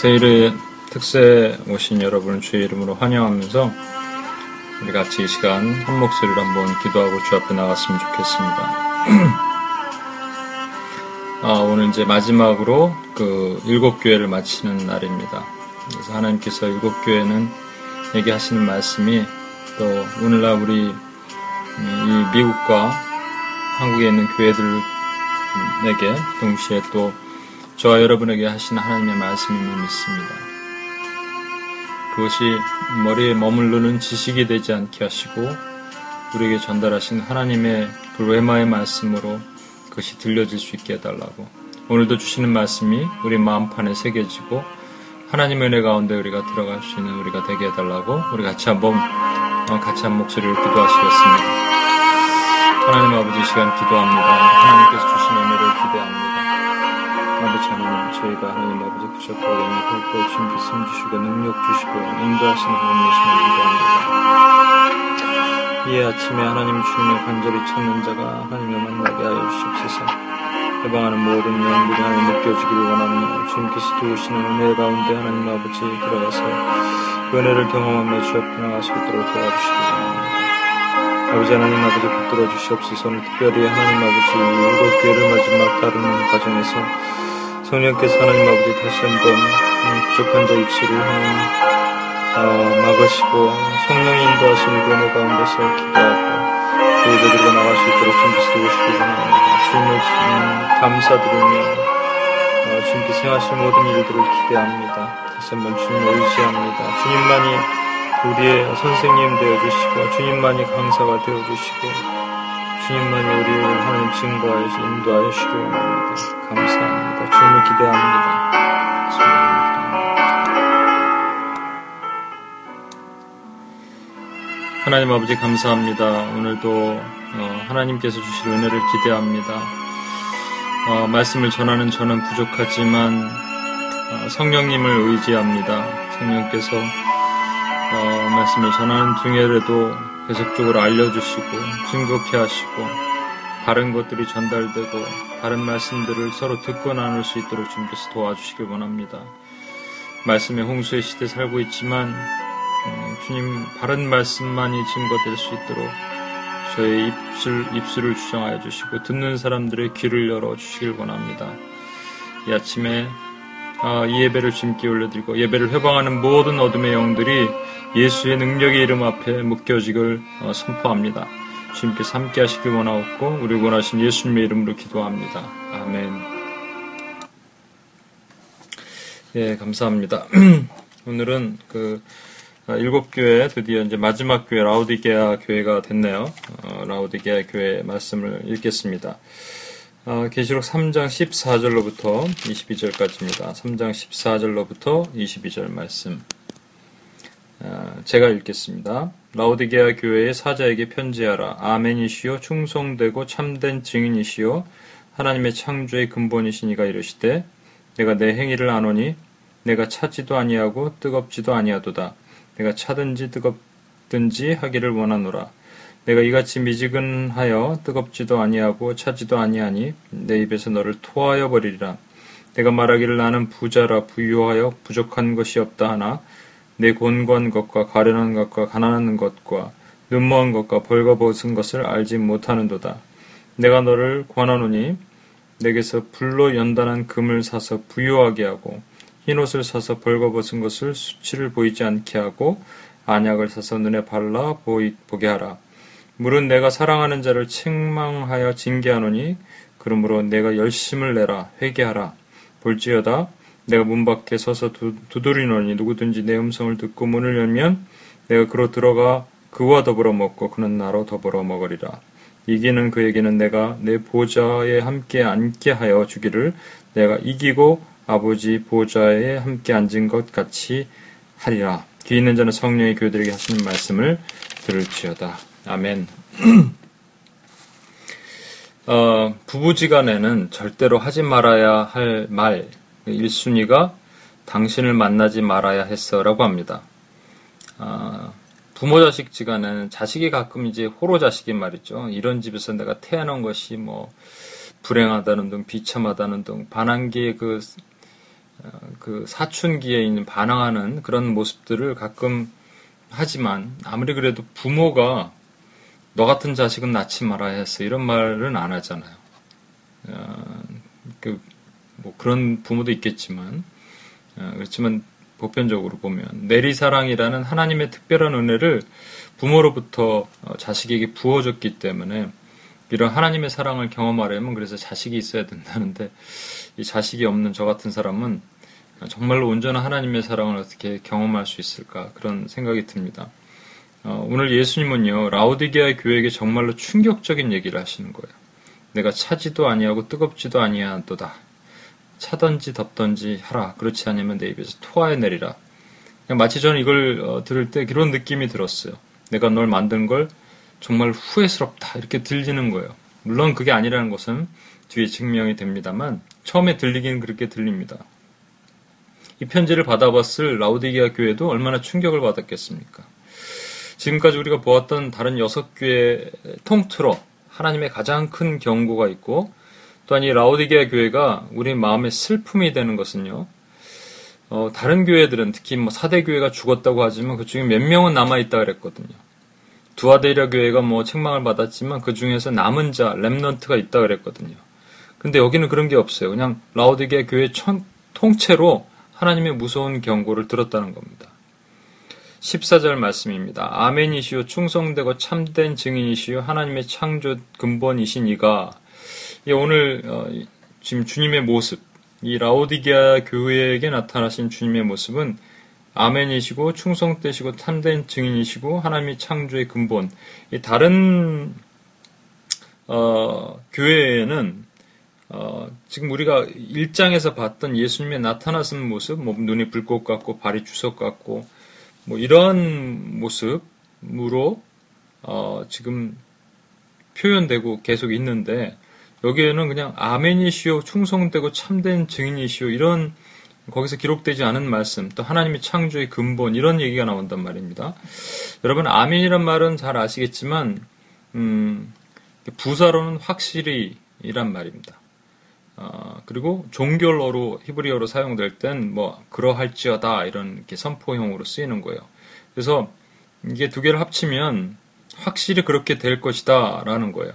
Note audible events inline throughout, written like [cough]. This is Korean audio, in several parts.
예, 세일의 특세 오신 여러분을 주의 이름으로 환영하면서 우리 같이 이 시간 한 목소리로 한번 기도하고 주 앞에 나갔으면 좋겠습니다. [clears throat] 아, 오늘 이제 마지막으로 그 일곱 교회를 마치는 날입니다. 그래서 하나님께서 일곱 교회는 얘기하시는 말씀이 또 오늘날 우리 이 미국과 한국에 있는 교회들에게 동시에 또 저와 여러분에게 하신 하나님의 말씀임을 믿습니다. 그것이 머리에 머무르는 지식이 되지 않게 하시고 우리에게 전달하신 하나님의 그 레마의 말씀으로 그것이 들려질 수 있게 해달라고 오늘도 주시는 말씀이 우리 마음판에 새겨지고 하나님의 은혜 가운데 우리가 들어갈 수 있는 우리가 되게 해달라고 우리 같이 한번 어, 같이 한 목소리로 기도하시겠습니다. 하나님 아버지 시간 기도합니다. 하나님께서 주신 은혜를 기대합니다. 아버지 하나님 저희가 하나님 아버지 부족하고 연약할 때 주님께 힘 주시고 능력 주시고 인도하시는 하나님이시면 기도합니다. 이 아침에 하나님 주님의 간절히 찾는 자가 하나님을 만나게 하여 주시옵소서 해방하는 모든 영들이 하나님 느껴지기를 원하며 주님께서 도우시는 은혜 가운데 하나님 아버지 들어가서 은혜를 경험하며 주 앞에 나갈 수 있도록 도와주시기 바랍니다. 아버지 하나님 아버지 붙들어 주시옵소서 특별히 하나님 아버지 일곱 교회를 마지막 다루는 과정에서 성령께서 하나님 아버지 다시 한번 부족한 자 입술을 하나님 어, 막으시고 성령이 인도하시는 은혜 가운데서 기도하고 교회들과 나갈 수 있도록 도우시기 원합니다. 주님을 음, 감사드리며 어, 주님께서 행하실 모든 일들을 기대합니다. 다시 한번 주님을 의지합니다. 주님만이 우리의 선생님 되어주시고 주님만이 강사가 되어주시고 주님만이 우리를 하나님 증거하여 인도하여 주시기 원합니다. 감사합니다. 주님을 기대합니다. 하나님 아버지 감사합니다. 오늘도 어, 하나님께서 주실 은혜를 기대합니다. 어, 말씀을 전하는 저는 부족하지만 어, 성령님을 의지합니다. 성령께서 말씀을 전하는 중에라도 계속적으로 알려주시고 증거케 하시고 바른 것들이 전달되고 바른 말씀들을 서로 듣고 나눌 수 있도록 주님께서 도와주시길 원합니다. 말씀의 홍수의 시대 살고 있지만 음, 주님 바른 말씀만이 증거될 수 있도록 저의 입술, 입술을 주장하여 주시고 듣는 사람들의 귀를 열어 주시길 원합니다. 이 아침에 아, 이 예배를 주님께 올려드리고 예배를 회방하는 모든 어둠의 영들이 예수의 능력의 이름 앞에 묶여지길 어, 선포합니다. 주님께서 함께 하시길 원하옵고 우리 원하신 예수님의 이름으로 기도합니다. 아멘. 예, 감사합니다. [clears throat] 오늘은 그 아, 일곱 교회 드디어 이제 마지막 교회 라우디게아 교회가 됐네요. 어, 라우디게아 교회 말씀을 읽겠습니다. 어, 계시록 3장 14절로부터 22절까지입니다. 3장 14절로부터 22절 말씀. 어, 제가 읽겠습니다. 라우디게아 교회의 사자에게 편지하라. 아멘이시요 충성되고 참된 증인이시요 하나님의 창조의 근본이신 이가 이르시되 내가 내 행위를 아노니 내가 차지도 아니하고 뜨겁지도 아니하도다. 내가 차든지 뜨겁든지 하기를 원하노라. 내가 이같이 미지근하여 뜨겁지도 아니하고 차지도 아니하니 내 입에서 너를 토하여 버리리라. 내가 말하기를 나는 부자라 부유하여 부족한 것이 없다 하나 내 곤고한 것과 가련한 것과 가난한 것과 눈먼 것과 벌거벗은 것을 알지 못하는도다. 내가 너를 권하노니 내게서 불로 연단한 금을 사서 부유하게 하고 흰옷을 사서 벌거벗은 것을 수치를 보이지 않게 하고 안약을 사서 눈에 발라 보이, 보게 하라. 물은 내가 사랑하는 자를 책망하여 징계하노니 그러므로 내가 열심을 내라 회개하라. 볼지어다 내가 문 밖에 서서 두, 두드리노니 누구든지 내 음성을 듣고 문을 열면 내가 그로 들어가 그와 더불어 먹고 그는 나로 더불어 먹으리라. 이기는 그에게는 내가 내 보좌에 함께 앉게 하여 주기를 내가 이기고 아버지 보좌에 함께 앉은 것 같이 하리라. 귀 있는 자는 성령의 교들에게 하시는 말씀을 들을지어다. 아멘. [clears throat] 어, 부부지간에는 절대로 하지 말아야 할 말, 1순위가 당신을 만나지 말아야 했어라고 합니다. 어, 부모 자식 지간에는 자식이 가끔 이제 호로 자식인 말이죠. 이런 집에서 내가 태어난 것이 뭐 불행하다는 등 비참하다는 등 반항기의 그 그 사춘기에 있는 반항하는 그런 모습들을 가끔 하지만 아무리 그래도 부모가 너 같은 자식은 낳지 말아야 했어 이런 말은 안 하잖아요. 어, 그, 뭐 그런 부모도 있겠지만 어, 그렇지만 보편적으로 보면 내리사랑이라는 하나님의 특별한 은혜를 부모로부터 어, 자식에게 부어줬기 때문에 이런 하나님의 사랑을 경험하려면 그래서 자식이 있어야 된다는데 이 자식이 없는 저 같은 사람은 정말로 온전한 하나님의 사랑을 어떻게 경험할 수 있을까 그런 생각이 듭니다. 어, 오늘 예수님은요 라우디게아 교회에게 정말로 충격적인 얘기를 하시는 거예요. 내가 차지도 아니하고 뜨겁지도 아니하도다. 차던지 덥던지 하라. 그렇지 않으면 내 입에서 토하여 내리라. 마치 저는 이걸 어, 들을 때 그런 느낌이 들었어요. 내가 널 만든 걸 정말 후회스럽다. 이렇게 들리는 거예요. 물론 그게 아니라는 것은 뒤에 증명이 됩니다만 처음에 들리기는 그렇게 들립니다. 이 편지를 받아봤을 라우디게아 교회도 얼마나 충격을 받았겠습니까? 지금까지 우리가 보았던 다른 여섯 교회 통틀어 하나님의 가장 큰 경고가 있고 또한 이 라오디게아 교회가 우리 마음의 슬픔이 되는 것은요. 어, 다른 교회들은 특히 뭐 사대 교회가 죽었다고 하지만 그 중에 몇 명은 남아 있다 그랬거든요. 두아데리아 교회가 뭐 책망을 받았지만 그 중에서 남은 자 렘넌트가 있다 그랬거든요. 근데 여기는 그런 게 없어요. 그냥 라오디게아 교회 천, 통째로 하나님의 무서운 경고를 들었다는 겁니다. 14절 말씀입니다. 아멘이시오 충성되고 참된 증인이시오 하나님의 창조 근본이신 이가 오늘 어, 지금 주님의 모습 이 라오디게아 교회에게 나타나신 주님의 모습은 아멘이시고 충성되시고 참된 증인이시고 하나님의 창조의 근본. 다른 어, 교회에는 어, 지금 우리가 일장에서 봤던 예수님의 나타나신 모습, 뭐 눈이 불꽃 같고 발이 주석 같고 뭐 이런 모습으로 어, 지금 표현되고 계속 있는데 여기에는 그냥 아멘이시오 충성되고 참된 증인이시오 이런 거기서 기록되지 않은 말씀 또 하나님의 창조의 근본 이런 얘기가 나온단 말입니다. 여러분 아멘이란 말은 잘 아시겠지만 음, 부사로는 확실히 이란 말입니다. 어, 그리고 종결어로 히브리어로 사용될 땐 뭐 그러할지어다 이런 이렇게 선포형으로 쓰이는 거예요. 그래서 이게 두 개를 합치면 확실히 그렇게 될 것이다라는 거예요.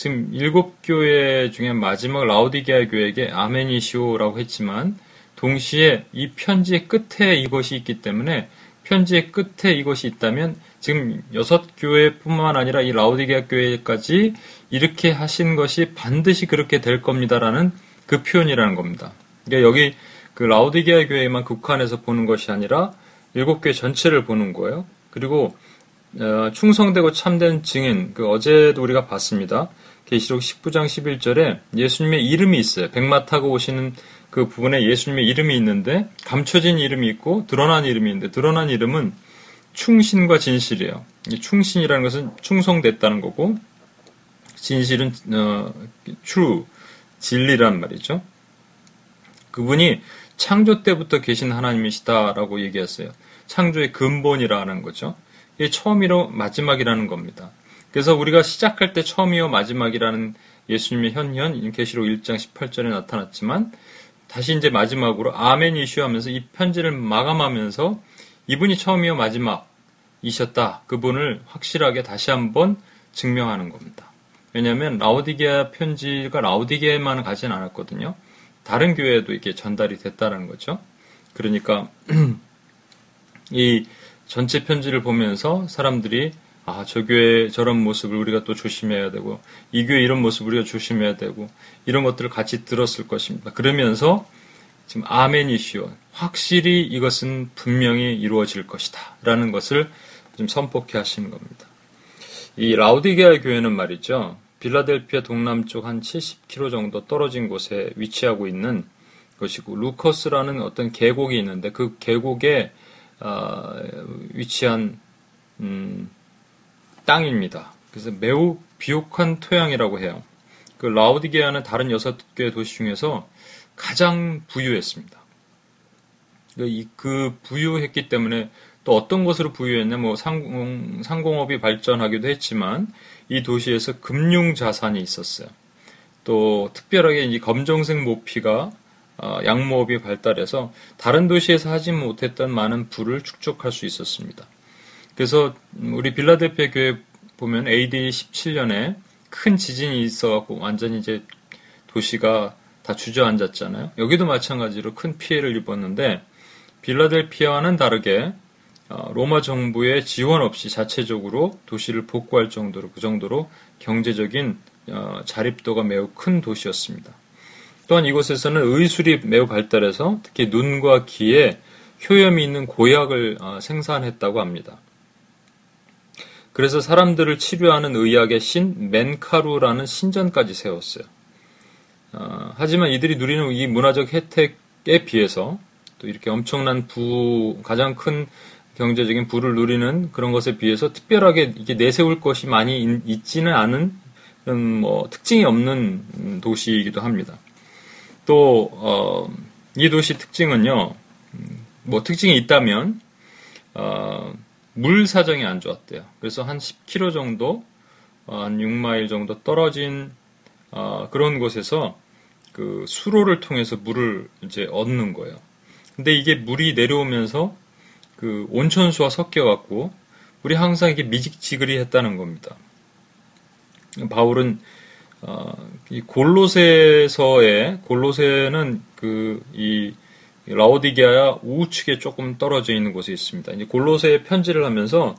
지금 일곱 교회 중에 마지막 라우디게아 교회에게 아멘이시오라고 했지만 동시에 이 편지의 끝에 이것이 있기 때문에 편지의 끝에 이것이 있다면 지금 여섯 교회뿐만 아니라 이 라우디게아 교회까지 이렇게 하신 것이 반드시 그렇게 될 겁니다라는 그 표현이라는 겁니다. 그러니까 여기 그 라우디게아 교회만 국한해서 보는 것이 아니라 일곱 교회 전체를 보는 거예요. 그리고 어, 충성되고 참된 증인 그 어제도 우리가 봤습니다. 계시록 19장 11절에 예수님의 이름이 있어요. 백마 타고 오시는 그 부분에 예수님의 이름이 있는데 감춰진 이름이 있고 드러난 이름이 있는데 드러난 이름은 충신과 진실이에요. 충신이라는 것은 충성됐다는 거고 진실은 어, true 진리란 말이죠. 그분이 창조 때부터 계신 하나님이시다라고 얘기했어요. 창조의 근본이라는 거죠. 이게 처음이로 마지막이라는 겁니다. 그래서 우리가 시작할 때 처음이요 마지막이라는 예수님의 현현 계시록 1장 18절에 나타났지만 다시 이제 마지막으로 아멘 이슈 하면서 이 편지를 마감하면서 이분이 처음이요 마지막이셨다. 그분을 확실하게 다시 한번 증명하는 겁니다. 왜냐하면 라우디게아 편지가 라우디게아만 가진 않았거든요. 다른 교회에도 이렇게 전달이 됐다는 거죠. 그러니까 [clears throat] 이 전체 편지를 보면서 사람들이 아, 저 교회 저런 모습을 우리가 또 조심해야 되고, 이 교회 이런 모습을 우리가 조심해야 되고, 이런 것들을 같이 들었을 것입니다. 그러면서 지금 아멘이시오. 확실히 이것은 분명히 이루어질 것이다. 라는 것을 좀 선포케 하시는 겁니다. 이 라우디게아 교회는 말이죠. 빌라델피아 동남쪽 한 70km 정도 떨어진 곳에 위치하고 있는 것이고, 루커스라는 어떤 계곡이 있는데 그 계곡에 어, 위치한 음, 땅입니다. 그래서 매우 비옥한 토양이라고 해요. 그 라우디게아는 다른 여섯 개 도시 중에서 가장 부유했습니다. 그, 그 부유했기 때문에 또 어떤 것으로 부유했냐, 뭐 상공, 상공업이 발전하기도 했지만 이 도시에서 금융 자산이 있었어요. 또 특별하게 이 검정색 모피가 어, 양모업이 발달해서 다른 도시에서 하지 못했던 많은 부를 축적할 수 있었습니다. 그래서 우리 빌라델피아 교회 보면 AD 17년에 큰 지진이 있어갖고 완전히 이제 도시가 다 주저앉았잖아요. 여기도 마찬가지로 큰 피해를 입었는데 빌라델피아와는 다르게 어, 로마 정부의 지원 없이 자체적으로 도시를 복구할 정도로 그 정도로 경제적인 어, 자립도가 매우 큰 도시였습니다. 또한 이곳에서는 의술이 매우 발달해서 특히 눈과 귀에 효염이 있는 고약을 어, 생산했다고 합니다. 그래서 사람들을 치료하는 의학의 신 맨카루라는 신전까지 세웠어요. 하지만 이들이 누리는 이 문화적 혜택에 비해서 또 이렇게 엄청난 부 가장 큰 경제적인 부를 누리는 그런 것에 비해서 특별하게 이게 내세울 것이 많이 있지는 않은 뭐 특징이 없는 도시이기도 합니다. 또, 어, 이 도시 특징은요, 뭐 특징이 있다면, 어, 물 사정이 안 좋았대요. 그래서 한 10km 정도, 어, 한 6마일 정도 떨어진, 어, 그런 곳에서 그 수로를 통해서 물을 이제 얻는 거예요. 근데 이게 물이 내려오면서 그 온천수와 섞여갖고 우리 항상 이게 미직지그리했다는 겁니다. 바울은 어, 이 골로새서의 골로새는 그이 라오디게아 우측에 조금 떨어져 있는 곳에 있습니다. 이제 골로새 편지를 하면서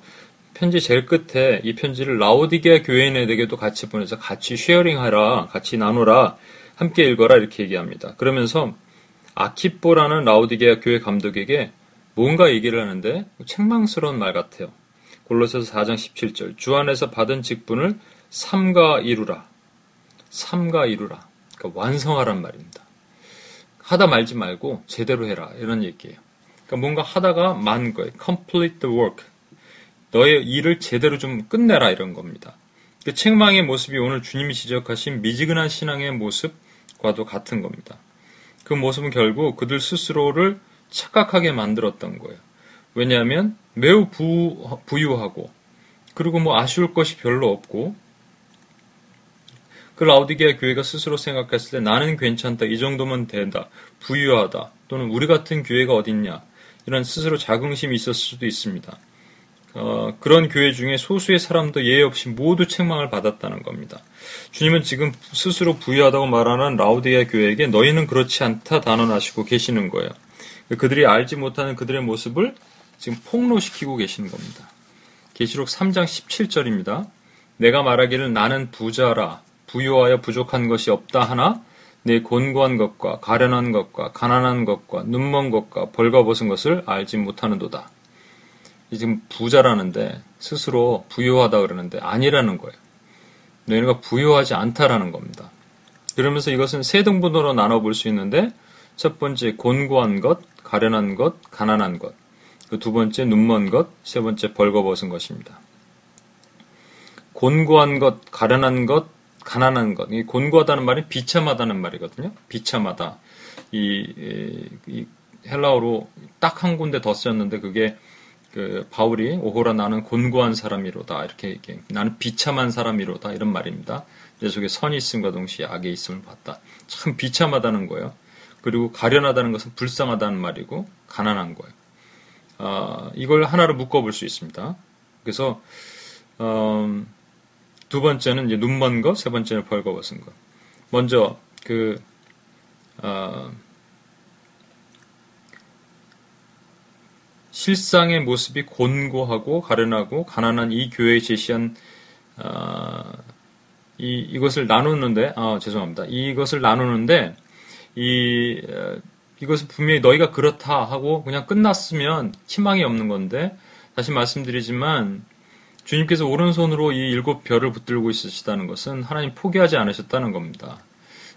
편지 제일 끝에 이 편지를 라오디게아 교인에게도 같이 보내서 같이 쉐어링하라, 같이 나누라, 함께 읽어라 이렇게 얘기합니다. 그러면서 아키뽀라는 라오디게아 교회 감독에게 뭔가 얘기를 하는데 책망스러운 말 같아요. 골로새서 4장 17절 주 안에서 받은 직분을 삼가 이루라. 삼가 이루라. 그러니까 완성하란 말입니다. 하다 말지 말고 제대로 해라. 이런 얘기예요. 그러니까 뭔가 하다가 만 거예요. complete the work. 너의 일을 제대로 좀 끝내라 이런 겁니다. 그 책망의 모습이 오늘 주님이 지적하신 미지근한 신앙의 모습과도 같은 겁니다. 그 모습은 결국 그들 스스로를 착각하게 만들었던 거예요. 왜냐하면 매우 부, 부유하고 그리고 뭐 아쉬울 것이 별로 없고 그 라우디게아 교회가 스스로 생각했을 때 나는 괜찮다 이 정도면 된다 부유하다 또는 우리 같은 교회가 어딨냐 이런 스스로 자긍심이 있었을 수도 있습니다. 어, 그런 교회 중에 소수의 사람도 예외 없이 모두 책망을 받았다는 겁니다. 주님은 지금 스스로 부유하다고 말하는 라우디게아 교회에게 너희는 그렇지 않다 단언하시고 계시는 거예요. 그들이 알지 못하는 그들의 모습을 지금 폭로시키고 계시는 겁니다. 계시록 3장 17절입니다. 내가 말하기를 나는 부자라 부유하여 부족한 것이 없다 하나 내 곤고한 것과 가련한 것과 가난한 것과 눈먼 것과 벌거벗은 것을 알지 못하는도다. 지금 부자라는데 스스로 부유하다 그러는데 아니라는 거예요. 너희가 부유하지 않다라는 겁니다. 그러면서 이것은 세 등분으로 나눠볼 수 있는데 첫 번째 곤고한 것, 가련한 것, 가난한 것. 그 두 번째 눈먼 것, 세 번째 벌거벗은 것입니다. 곤고한 것, 가련한 것, 가난한 것. 이 곤고하다는 말이 비참하다는 말이거든요. 비참하다. 이, 이 헬라어로 딱 한 군데 더 쓰였는데 그게 그 바울이 오호라 나는 곤고한 사람이로다 이렇게 얘기해. 나는 비참한 사람이로다 이런 말입니다. 내 속에 선이 있음과 동시에 악의 있음을 봤다. 참 비참하다는 거예요. 그리고 가련하다는 것은 불쌍하다는 말이고 가난한 거예요. 어, 이걸 하나로 묶어볼 수 있습니다. 그래서 어, 두 번째는 이제 눈먼 것, 세 번째는 벌거벗은 것. 먼저 그 어, 실상의 모습이 곤고하고 가련하고 가난한 이 교회에 제시한 어, 이 이것을 나누는데 아 죄송합니다. 이것을 나누는데 이 이것은 분명히 너희가 그렇다 하고 그냥 끝났으면 희망이 없는 건데 다시 말씀드리지만 주님께서 오른손으로 이 일곱 별을 붙들고 있으시다는 것은 하나님 포기하지 않으셨다는 겁니다.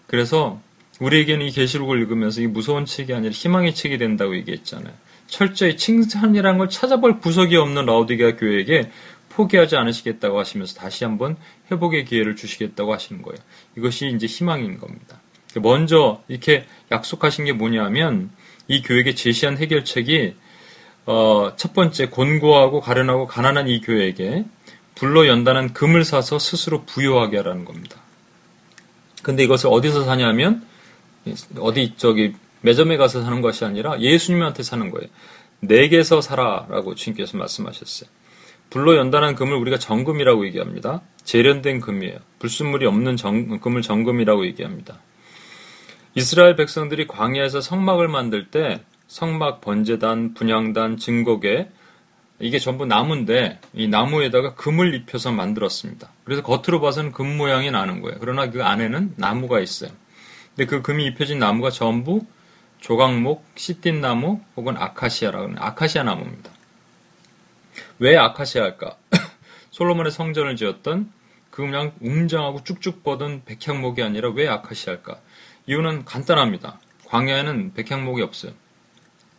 그래서 우리에게는 이 계시록을 읽으면서 이 무서운 책이 아니라 희망의 책이 된다고 얘기했잖아요. 철저히 칭찬이라는 걸 찾아볼 구석이 없는 라우디게아 교회에게 포기하지 않으시겠다고 하시면서 다시 한번 회복의 기회를 주시겠다고 하시는 거예요. 이것이 이제 희망인 겁니다. 먼저 이렇게 약속하신 게 뭐냐면 이 교회에게 제시한 해결책이 어, 첫 번째 곤고하고 가련하고 가난한 이 교회에게 불로 연단한 금을 사서 스스로 부여하게 하라는 겁니다. 근데 이것을 어디서 사냐면 어디 저기 매점에 가서 사는 것이 아니라 예수님한테 사는 거예요. 내게서 살아라고 주님께서 말씀하셨어요. 불로 연단한 금을 우리가 정금이라고 얘기합니다. 재련된 금이에요. 불순물이 없는 정, 금을 정금이라고 얘기합니다. 이스라엘 백성들이 광야에서 성막을 만들 때 성막 번제단, 분향단, 증거계 이게 전부 나무인데 이 나무에다가 금을 입혀서 만들었습니다. 그래서 겉으로 봐서는 금 모양이 나는 거예요. 그러나 그 안에는 나무가 있어요. 근데 그 금이 입혀진 나무가 전부 조각목, 시틴나무 혹은 아카시아라고 하는 아카시아 나무입니다. 왜 아카시아일까? [coughs] 솔로몬의 성전을 지었던 그 그냥 웅장하고 쭉쭉 뻗은 백향목이 아니라 왜 아카시아일까? 이유는 간단합니다. 광야에는 백향목이 없어요.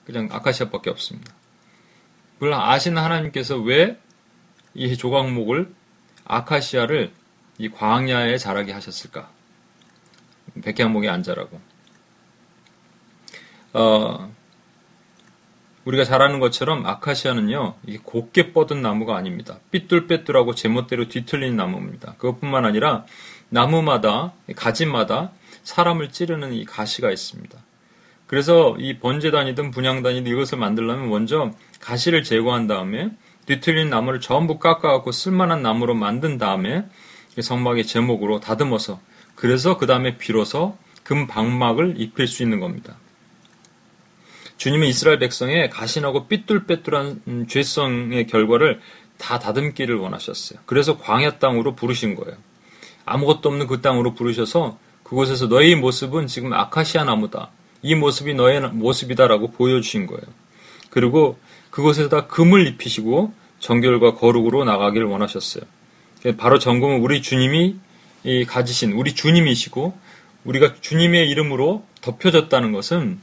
그냥 아카시아밖에 없습니다. 물론 아시는 하나님께서 왜 이 조각목을 아카시아를 이 광야에 자라게 하셨을까? 백향목이 안 자라고. 어, 우리가 잘 아는 것처럼 아카시아는요, 이게 곱게 뻗은 나무가 아닙니다. 삐뚤빼뚤하고 제멋대로 뒤틀린 나무입니다. 그것뿐만 아니라 나무마다, 가지마다 사람을 찌르는 이 가시가 있습니다. 그래서 이 번제단이든 분양단이든 이것을 만들려면 먼저 가시를 제거한 다음에 뒤틀린 나무를 전부 깎아갖고 쓸만한 나무로 만든 다음에 성막의 제목으로 다듬어서 그래서 그 다음에 비로소 금 방막을 입힐 수 있는 겁니다. 주님은 이스라엘 백성의 가신하고 삐뚤빼뚤한 음, 죄성의 결과를 다 다듬기를 원하셨어요. 그래서 광야 땅으로 부르신 거예요. 아무것도 없는 그 땅으로 부르셔서 그곳에서 너희 모습은 지금 아카시아 나무다. 이 모습이 너의 모습이다라고 보여주신 거예요. 그리고 그곳에다 금을 입히시고 정결과 거룩으로 나가기를 원하셨어요. 바로 정금은 우리 주님이 가지신 우리 주님이시고 우리가 주님의 이름으로 덮여졌다는 것은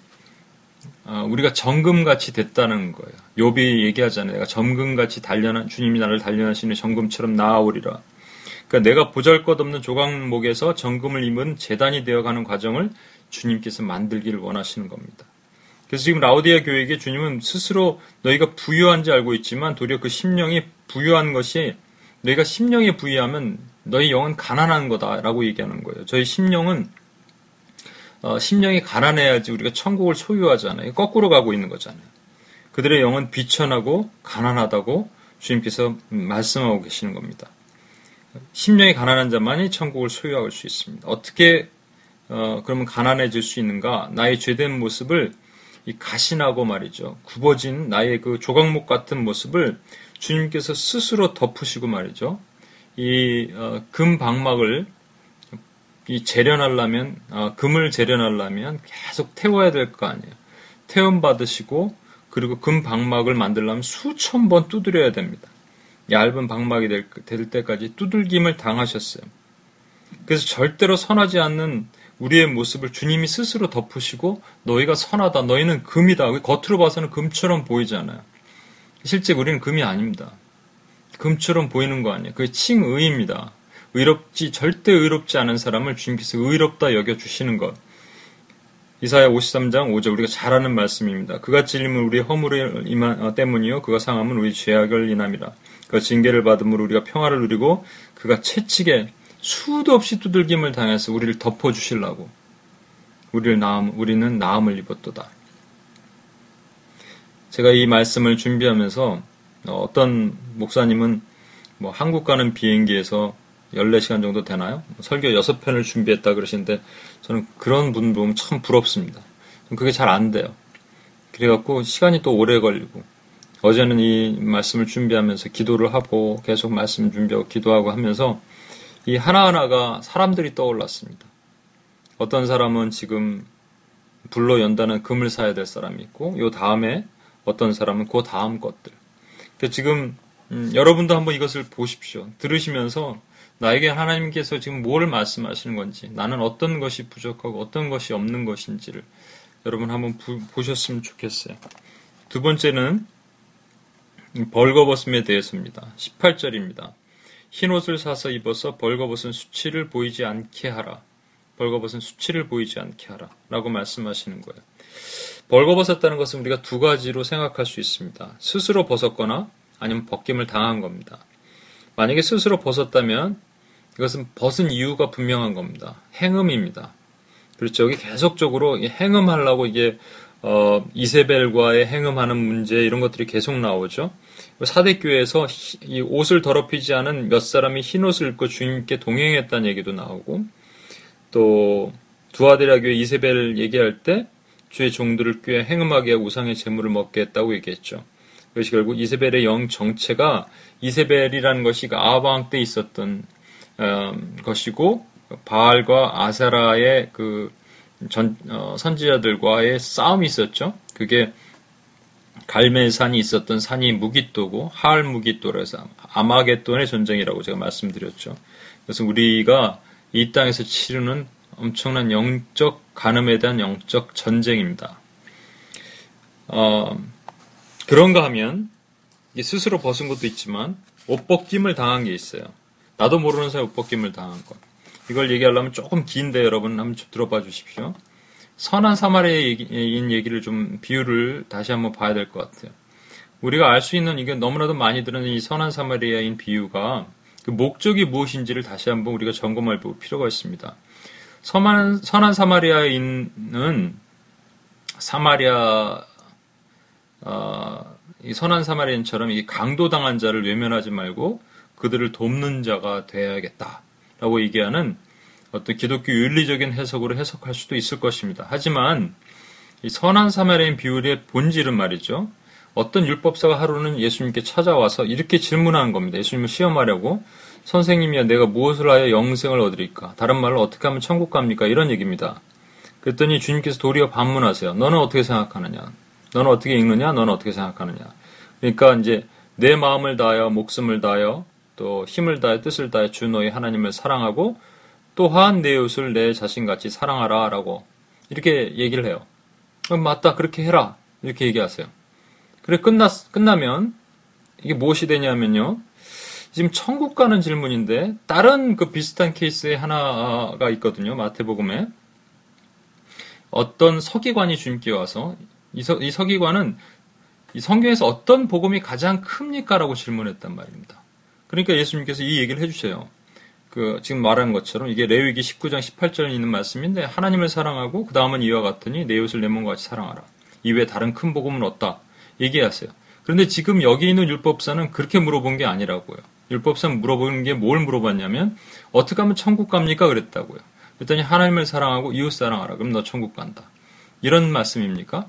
어, 우리가 정금같이 됐다는 거예요. 욥이 얘기하잖아요. 내가 정금같이 단련한 주님이 나를 단련하시는 정금처럼 나아오리라. 그러니까 내가 보잘것없는 조각목에서 정금을 입은 재단이 되어가는 과정을 주님께서 만들기를 원하시는 겁니다. 그래서 지금 라우디아 교회에게 주님은 스스로 너희가 부유한지 알고 있지만 도리어 그 심령이 부유한 것이 너희가 심령에 부유하면 너희 영은 가난한 거다라고 얘기하는 거예요. 저희 심령은 어, 심령이 가난해야지 우리가 천국을 소유하잖아요. 거꾸로 가고 있는 거잖아요. 그들의 영은 비천하고 가난하다고 주님께서 말씀하고 계시는 겁니다. 심령이 가난한 자만이 천국을 소유할 수 있습니다. 어떻게 어, 그러면 가난해질 수 있는가? 나의 죄된 모습을 이 가신하고 말이죠. 굽어진 나의 그 조각목 같은 모습을 주님께서 스스로 덮으시고 말이죠. 이금 어, 방막을 이 재련하려면 어, 금을 재련하려면 계속 태워야 될 거 아니에요. 태움 받으시고 그리고 금 방막을 만들려면 수천 번 두드려야 됩니다. 얇은 방막이 될, 될 때까지 두들김을 당하셨어요. 그래서 절대로 선하지 않는 우리의 모습을 주님이 스스로 덮으시고 너희가 선하다, 너희는 금이다. 겉으로 봐서는 금처럼 보이잖아요. 실제 우리는 금이 아닙니다. 금처럼 보이는 거 아니에요. 그게 칭의입니다. 의롭지 절대 의롭지 않은 사람을 주님께서 의롭다 여겨 주시는 것. 이사야 53장 5절 우리가 잘 아는 말씀입니다. 그가 찔림은 우리 허물을 어, 때문이요 그가 상함은 우리 죄악을 인함이라. 그 징계를 받음으로 우리가 평화를 누리고 그가 채찍에 수도 없이 두들김을 당해서 우리를 덮어 주실라고. 우리를 나음 우리는 나음을 입었도다. 제가 이 말씀을 준비하면서 어떤 목사님은 뭐 한국 가는 비행기에서 14시간 정도 되나요? 설교 6편을 준비했다 그러시는데 저는 그런 분 보면 참 부럽습니다. 그게 잘 안 돼요. 그래갖고 시간이 또 오래 걸리고 어제는 이 말씀을 준비하면서 기도를 하고 계속 말씀 준비하고 기도하고 하면서 이 하나하나가 사람들이 떠올랐습니다. 어떤 사람은 지금 불로 연다는 금을 사야 될 사람이 있고 요 다음에 어떤 사람은 그 다음 것들. 지금 음, 여러분도 한번 이것을 보십시오. 들으시면서 나에게 하나님께서 지금 뭘 말씀하시는 건지, 나는 어떤 것이 부족하고 어떤 것이 없는 것인지를 여러분 한번 부, 보셨으면 좋겠어요. 두 번째는 벌거벗음에 대해서입니다. 18절입니다. 흰 옷을 사서 입어서 벌거벗은 수치를 보이지 않게 하라. 벌거벗은 수치를 보이지 않게 하라. 라고 말씀하시는 거예요. 벌거벗었다는 것은 우리가 두 가지로 생각할 수 있습니다. 스스로 벗었거나 아니면 벗김을 당한 겁니다. 만약에 스스로 벗었다면 이것은 벗은 이유가 분명한 겁니다. 행음입니다. 그렇죠. 이게 계속적으로 행음하려고 이게 어, 이세벨과의 행음하는 문제 이런 것들이 계속 나오죠. 사대교회에서 이 옷을 더럽히지 않은 몇 사람이 흰 옷을 입고 주님께 동행했다는 얘기도 나오고 또 두아데라 교회 이세벨 얘기할 때 주의 종들을 꽤 행음하게 우상의 재물을 먹게 했다고 얘기했죠. 그것이 결국 이세벨의 영 정체가 이세벨이라는 것이 그 아방 때 있었던 어, 것이고 바알과 아사라의 그 전, 어, 선지자들과의 싸움이 있었죠. 그게 갈멜산이 있었던 산이 무기또고 하알 무기또라서 아마겟돈의 전쟁이라고 제가 말씀드렸죠. 그래서 우리가 이 땅에서 치르는 엄청난 영적 간음에 대한 영적 전쟁입니다. 어, 그런가 하면 스스로 벗은 것도 있지만 옷 벗김을 당한 게 있어요. 나도 모르는 사이 옷 벗김을 당한 것. 이걸 얘기하려면 조금 긴데 여러분 한번 들어봐 주십시오. 선한 사마리아인 얘기를 좀 비유를 다시 한번 봐야 될 것 같아요. 우리가 알 수 있는 이게 너무나도 많이 들은 이 선한 사마리아인 비유가 그 목적이 무엇인지를 다시 한번 우리가 점검할 필요가 있습니다. 선한, 선한 사마리아인은 사마리아 어, 이 선한 사마리아인처럼 이 강도당한 자를 외면하지 말고 그들을 돕는 자가 되어야겠다 라고 얘기하는 어떤 기독교 윤리적인 해석으로 해석할 수도 있을 것입니다. 하지만 이 선한 사마리아인 비율의 본질은 말이죠. 어떤 율법사가 하루는 예수님께 찾아와서 이렇게 질문하는 겁니다. 예수님을 시험하려고 선생님이야 내가 무엇을 하여 영생을 얻으리까? 다른 말로 어떻게 하면 천국 갑니까? 이런 얘기입니다. 그랬더니 주님께서 도리어 반문하세요. 너는 어떻게 생각하느냐? 너는 어떻게 읽느냐? 너는 어떻게 생각하느냐? 그러니까 이제 내 마음을 다하여 목숨을 다하여 또 힘을 다해 뜻을 다해 주 너희 하나님을 사랑하고 또한 내 이웃을 내 자신같이 사랑하라 라고 이렇게 얘기를 해요. 맞다 그렇게 해라 이렇게 얘기하세요. 그래 끝났 끝나면 이게 무엇이 되냐면요. 지금 천국 가는 질문인데 다른 그 비슷한 케이스에 하나가 있거든요. 마태복음에 어떤 서기관이 주님께 와서 이, 서, 이 서기관은 이 성경에서 어떤 복음이 가장 큽니까라고 질문했단 말입니다. 그러니까 예수님께서 이 얘기를 해주세요. 그 지금 말한 것처럼 이게 레위기 19장 18절에 있는 말씀인데 하나님을 사랑하고 그 다음은 이와 같으니 내 이웃을 내 몸과 같이 사랑하라. 이외에 다른 큰 복음은 없다. 얘기하세요. 그런데 지금 여기 있는 율법사는 그렇게 물어본 게 아니라고요. 율법사는 물어보는 게 뭘 물어봤냐면 어떻게 하면 천국 갑니까? 그랬다고요. 그랬더니 하나님을 사랑하고 이웃 사랑하라. 그럼 너 천국 간다. 이런 말씀입니까?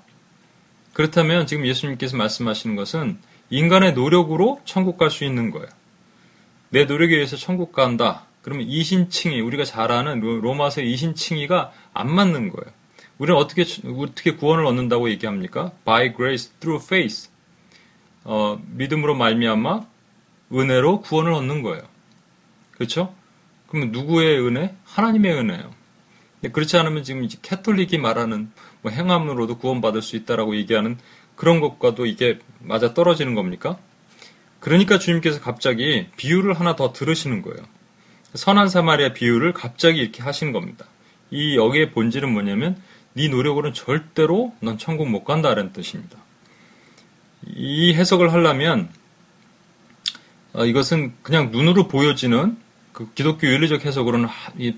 그렇다면 지금 예수님께서 말씀하시는 것은 인간의 노력으로 천국 갈 수 있는 거예요. 내 노력에 의해서 천국 간다. 그러면 이신칭의 우리가 잘 아는 로마서 이신칭의가 안 맞는 거예요. 우리는 어떻게 어떻게 구원을 얻는다고 얘기합니까? By grace through faith. 어, 믿음으로 말미암아 은혜로 구원을 얻는 거예요. 그렇죠? 그러면 누구의 은혜? 하나님의 은혜예요. 그렇지 않으면 지금 이제 캐톨릭이 말하는 뭐 행함으로도 구원받을 수 있다라고 얘기하는 그런 것과도 이게 맞아 떨어지는 겁니까? 그러니까 주님께서 갑자기 비유를 하나 더 들으시는 거예요. 선한 사마리아 비유를 갑자기 이렇게 하신 겁니다. 이 여기의 본질은 뭐냐면 네 노력으로는 절대로 넌 천국 못 간다는 뜻입니다. 이 해석을 하려면 어, 이것은 그냥 눈으로 보여지는 그 기독교 윤리적 해석으로는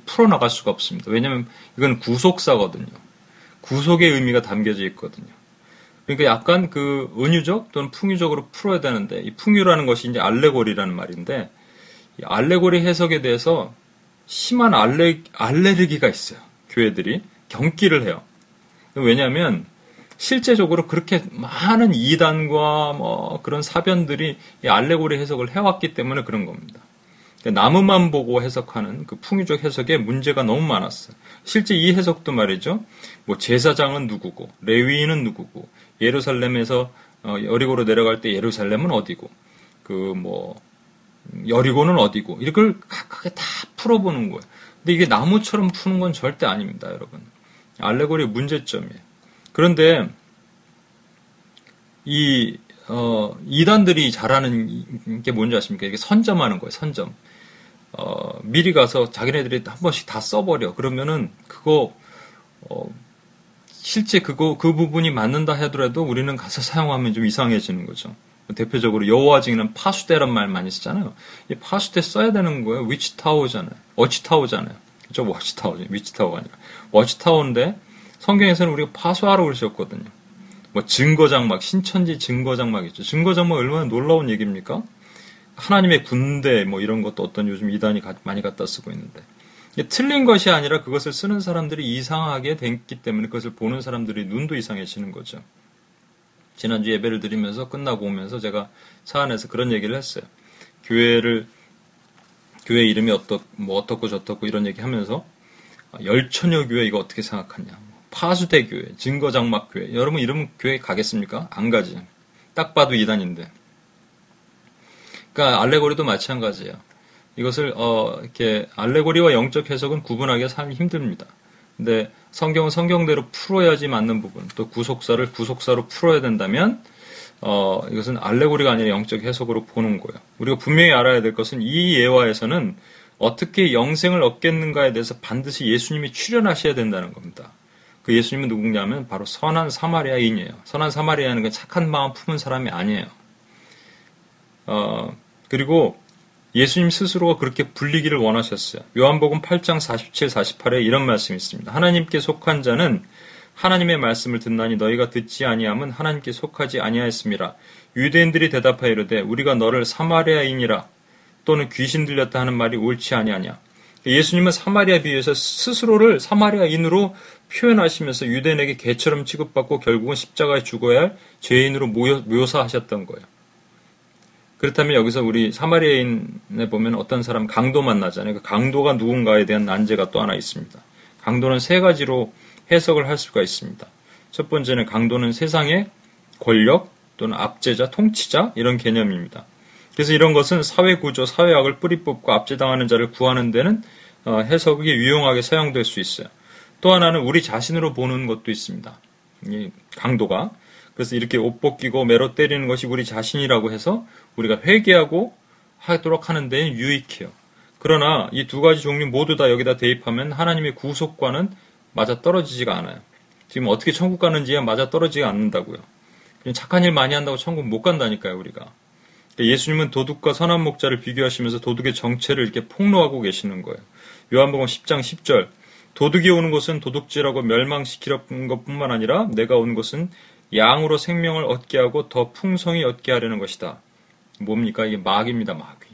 풀어나갈 수가 없습니다. 왜냐하면 이건 구속사거든요. 구속의 의미가 담겨져 있거든요. 그러니까 약간 그 은유적 또는 풍유적으로 풀어야 되는데 이 풍유라는 것이 이제 알레고리라는 말인데 알레고리 해석에 대해서 심한 알레, 알레르기가 있어요. 교회들이 경기를 해요. 왜냐하면 실제적으로 그렇게 많은 이단과 뭐 그런 사변들이 이 알레고리 해석을 해왔기 때문에 그런 겁니다. 그러니까 나무만 보고 해석하는 그 풍유적 해석에 문제가 너무 많았어요. 실제 이 해석도 말이죠. 뭐 제사장은 누구고, 레위인은 누구고, 예루살렘에서 어, 여리고로 내려갈 때 예루살렘은 어디고, 그 뭐 여리고는 어디고, 이걸 각각에 다 풀어보는 거예요. 근데 이게 나무처럼 푸는 건 절대 아닙니다, 여러분. 알레고리의 문제점이에요. 그런데 이 어, 이단들이 잘하는 게 뭔지 아십니까? 이게 선점하는 거예요, 선점. 어, 미리 가서 자기네들이 한 번씩 다 써버려. 그러면은 그거 어, 실제 그거 그 부분이 맞는다 하더라도 우리는 가서 사용하면 좀 이상해지는 거죠. 대표적으로 여호와 증인은 파수대란 말 많이 쓰잖아요. 이 파수대 써야 되는 거예요. 위치타워잖아요. 어치타워잖아요. 저 워치타워, 위치타워가 아니라. 워치타워인데 성경에서는 우리가 파수하라고 그러셨거든요. 뭐 증거장막, 신천지 증거장막 있죠. 증거장막 얼마나 놀라운 얘기입니까? 하나님의 군대 뭐 이런 것도 어떤 요즘 이단이 많이 갖다 쓰고 있는데 틀린 것이 아니라 그것을 쓰는 사람들이 이상하게 됐기 때문에 그것을 보는 사람들이 눈도 이상해지는 거죠. 지난주 예배를 드리면서 끝나고 오면서 제가 차 안에서 그런 얘기를 했어요. 교회를 교회 이름이 어떻 뭐 어떻고 저떻고 이런 얘기 하면서 열처녀 교회 이거 어떻게 생각하냐? 파수대 교회, 증거장막 교회. 여러분 이름 교회 가겠습니까? 안 가지. 딱 봐도 이단인데. 그러니까 알레고리도 마찬가지예요. 이것을 어 이렇게 알레고리와 영적 해석은 구분하기가 참 힘듭니다. 근데 성경은 성경대로 풀어야지 맞는 부분, 또 구속사를 구속사로 풀어야 된다면 어, 이것은 알레고리가 아니라 영적 해석으로 보는 거예요. 우리가 분명히 알아야 될 것은 이 예화에서는 어떻게 영생을 얻겠는가에 대해서 반드시 예수님이 출연하셔야 된다는 겁니다. 그 예수님은 누구냐면 바로 선한 사마리아인이에요. 선한 사마리아는 그 착한 마음 품은 사람이 아니에요. 어, 그리고 예수님 스스로가 그렇게 불리기를 원하셨어요. 요한복음 8장 47, 48에 이런 말씀이 있습니다. 하나님께 속한 자는 하나님의 말씀을 듣나니 너희가 듣지 아니함은 하나님께 속하지 아니하였습니다. 유대인들이 대답하여 이르되 우리가 너를 사마리아인이라 또는 귀신 들렸다 하는 말이 옳지 아니하냐. 예수님은 사마리아 비유에서 스스로를 사마리아인으로 표현하시면서 유대인에게 개처럼 취급받고 결국은 십자가에 죽어야 할 죄인으로 묘사하셨던 거예요. 그렇다면 여기서 우리 사마리아인에 보면 어떤 사람 강도 만나잖아요. 그 강도가 누군가에 대한 난제가 또 하나 있습니다. 강도는 세 가지로 해석을 할 수가 있습니다. 첫 번째는 강도는 세상의 권력 또는 압제자, 통치자 이런 개념입니다. 그래서 이런 것은 사회 구조, 사회학을 뿌리 뽑고 압제당하는 자를 구하는 데는 어, 해석이 유용하게 사용될 수 있어요. 또 하나는 우리 자신으로 보는 것도 있습니다. 이 강도가 그래서 이렇게 옷 벗기고 매로 때리는 것이 우리 자신이라고 해서 우리가 회개하고 하도록 하는 데는 유익해요. 그러나 이 두 가지 종류 모두 다 여기다 대입하면 하나님의 구속과는 맞아 떨어지지가 않아요. 지금 어떻게 천국 가는지에 맞아 떨어지지 않는다고요. 그냥 착한 일 많이 한다고 천국 못 간다니까요, 우리가. 그러니까 예수님은 도둑과 선한 목자를 비교하시면서 도둑의 정체를 이렇게 폭로하고 계시는 거예요. 요한복음 10장 10절. 도둑이 오는 것은 도둑질하고 멸망시키려는 것뿐만 아니라 내가 온 것은 양으로 생명을 얻게 하고 더 풍성히 얻게 하려는 것이다. 뭡니까? 이게 마귀입니다, 마귀.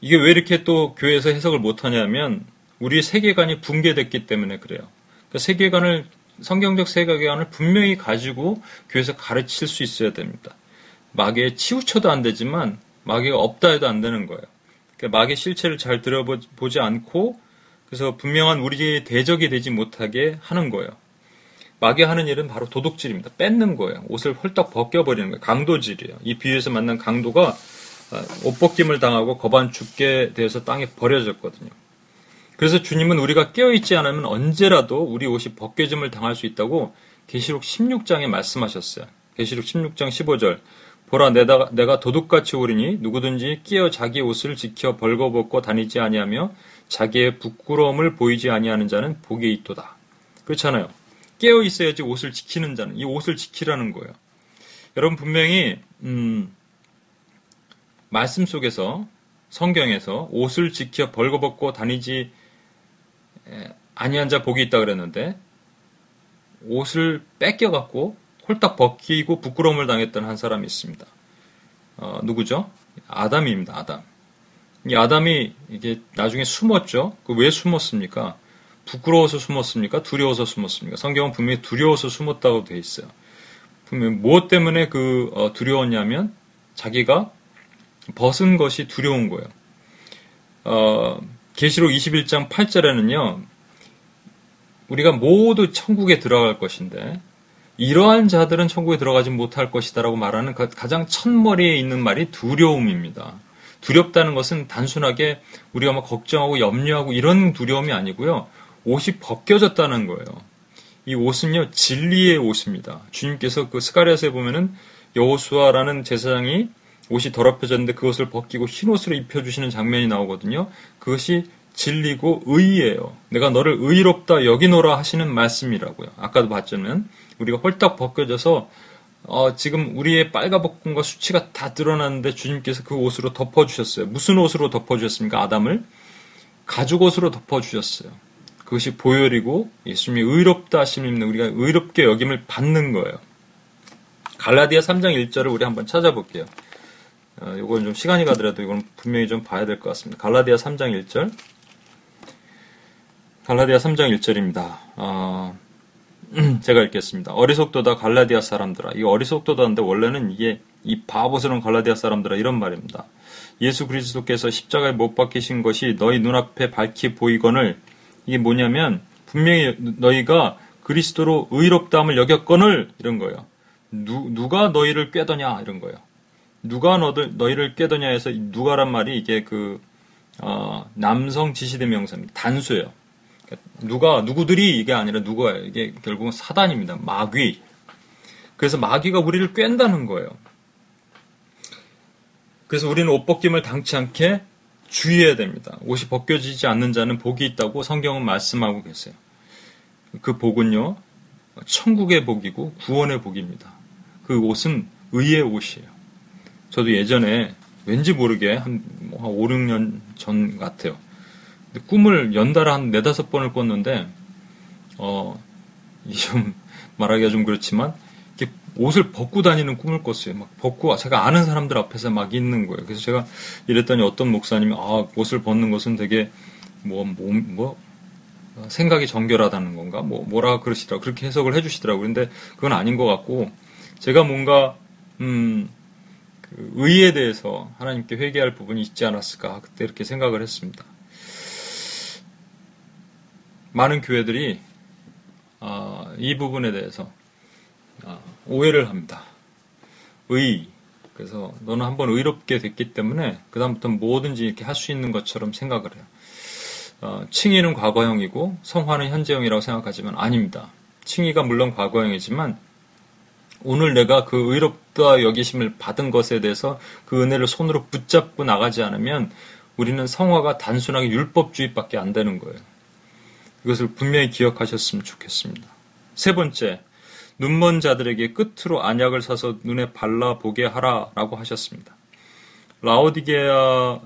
이게 왜 이렇게 또 교회에서 해석을 못하냐면 우리의 세계관이 붕괴됐기 때문에 그래요. 그러니까 세계관을 성경적 세계관을 분명히 가지고 교회에서 가르칠 수 있어야 됩니다. 마귀에 치우쳐도 안 되지만 마귀가 없다 해도 안 되는 거예요. 그러니까 마귀의 실체를 잘 들어보지 않고 그래서 분명한 우리의 대적이 되지 못하게 하는 거예요. 마귀 하는 일은 바로 도둑질입니다. 뺏는 거예요. 옷을 헐떡 벗겨버리는 거예요. 강도질이에요. 이 비유에서 만난 강도가 아, 옷 벗김을 당하고 거반 죽게 되어서 땅에 버려졌거든요. 그래서 주님은 우리가 깨어있지 않으면 언제라도 우리 옷이 벗겨짐을 당할 수 있다고 계시록 16장에 말씀하셨어요. 계시록 16장 15절 보라 내가, 내가 도둑같이 오리니 누구든지 끼어 자기 옷을 지켜 벌거벗고 다니지 아니하며 자기의 부끄러움을 보이지 아니하는 자는 복이 있도다. 그렇잖아요. 깨어 있어야지 옷을 지키는 자는 이 옷을 지키라는 거예요. 여러분 분명히 음, 말씀 속에서 성경에서 옷을 지켜 벌거벗고 다니지 아니한 자 복이 있다 그랬는데 옷을 뺏겨 갖고 홀딱 벗기고 부끄러움을 당했던 한 사람이 있습니다. 어, 누구죠? 아담입니다. 아담. 이 아담이 이게 나중에 숨었죠. 그 왜 숨었습니까? 부끄러워서 숨었습니까? 두려워서 숨었습니까? 성경은 분명히 두려워서 숨었다고 돼 있어요. 분명히 무엇 때문에 그 어, 두려웠냐면 자기가 벗은 것이 두려운 거예요. 어, 계시록 21장 8절에는요. 우리가 모두 천국에 들어갈 것인데 이러한 자들은 천국에 들어가지 못할 것이다라고 말하는 그 가장 첫머리에 있는 말이 두려움입니다. 두렵다는 것은 단순하게 우리가 막 걱정하고 염려하고 이런 두려움이 아니고요. 옷이 벗겨졌다는 거예요. 이 옷은요 진리의 옷입니다. 주님께서 그 스가랴서에 보면은 여호수아라는 제사장이 옷이 더럽혀졌는데 그것을 벗기고 흰 옷으로 입혀주시는 장면이 나오거든요. 그것이 진리고 의예요. 내가 너를 의롭다 여기노라 하시는 말씀이라고요. 아까도 봤지만 우리가 홀딱 벗겨져서 어, 지금 우리의 빨가벗김과 수치가 다 드러났는데 주님께서 그 옷으로 덮어주셨어요. 무슨 옷으로 덮어주셨습니까? 아담을 가죽 옷으로 덮어주셨어요. 그것이 보혈이고 예수님이 의롭다 하심을 우리가 의롭게 여김을 받는 거예요. 갈라디아 3장 1절을 우리 한번 찾아볼게요. 어, 이건 좀 시간이 가더라도 이건 분명히 좀 봐야 될 것 같습니다. 갈라디아 3장 1절. 갈라디아 3장 1절입니다. 어, [clears throat] 제가 읽겠습니다. 어리석도다 갈라디아 사람들아. 이 어리석도다인데 원래는 이게 이 바보스러운 갈라디아 사람들아 이런 말입니다. 예수 그리스도께서 십자가에 못 박히신 것이 너희 눈앞에 밝히 보이거늘 이게 뭐냐면 분명히 너희가 그리스도로 의롭다함을 여겼거늘 이런 거예요. 누, 누가 너희를 꿰더냐 이런 거예요. 누가 너들 너희를 꿰더냐 해서 누가란 말이 이게 그 어, 남성 지시대 명사입니다. 단수예요. 그러니까 누가 누구들이 이게 아니라 누가예요. 이게 결국은 사단입니다. 마귀. 그래서 마귀가 우리를 꿰다는 거예요. 그래서 우리는 옷 벗김을 당치 않게 주의해야 됩니다. 옷이 벗겨지지 않는 자는 복이 있다고 성경은 말씀하고 계세요. 그 복은요, 천국의 복이고 구원의 복입니다. 그 옷은 의의 옷이에요. 저도 예전에 왠지 모르게 한, 뭐 한 5, 6년 전 같아요. 꿈을 연달아 한 네다섯 번을 꿨는데, 어, [laughs] 좀 말하기가 좀 그렇지만, 옷을 벗고 다니는 꿈을 꿨어요. 막 벗고 제가 아는 사람들 앞에서 막 있는 거예요. 그래서 제가 이랬더니 어떤 목사님이 아 옷을 벗는 것은 되게 뭐뭐 뭐, 뭐, 생각이 정결하다는 건가 뭐 뭐라 그러시더라 그렇게 해석을 해주시더라고요. 근데 그건 아닌 것 같고 제가 뭔가 음. 그 의에 대해서 하나님께 회개할 부분이 있지 않았을까 그때 이렇게 생각을 했습니다. 많은 교회들이 아, 이 부분에 대해서 아, 오해를 합니다. 의. 그래서 너는 한번 의롭게 됐기 때문에 그다음부터 뭐든지 이렇게 할 수 있는 것처럼 생각을 해요. 어, 칭의는 과거형이고 성화는 현재형이라고 생각하지만 아닙니다. 칭의가 물론 과거형이지만 오늘 내가 그 의롭다 여기심을 받은 것에 대해서 그 은혜를 손으로 붙잡고 나가지 않으면 우리는 성화가 단순하게 율법주의밖에 안 되는 거예요. 이것을 분명히 기억하셨으면 좋겠습니다. 세 번째, 눈먼 자들에게 끝으로 안약을 사서 눈에 발라 보게 하라라고 하셨습니다. 라오디게아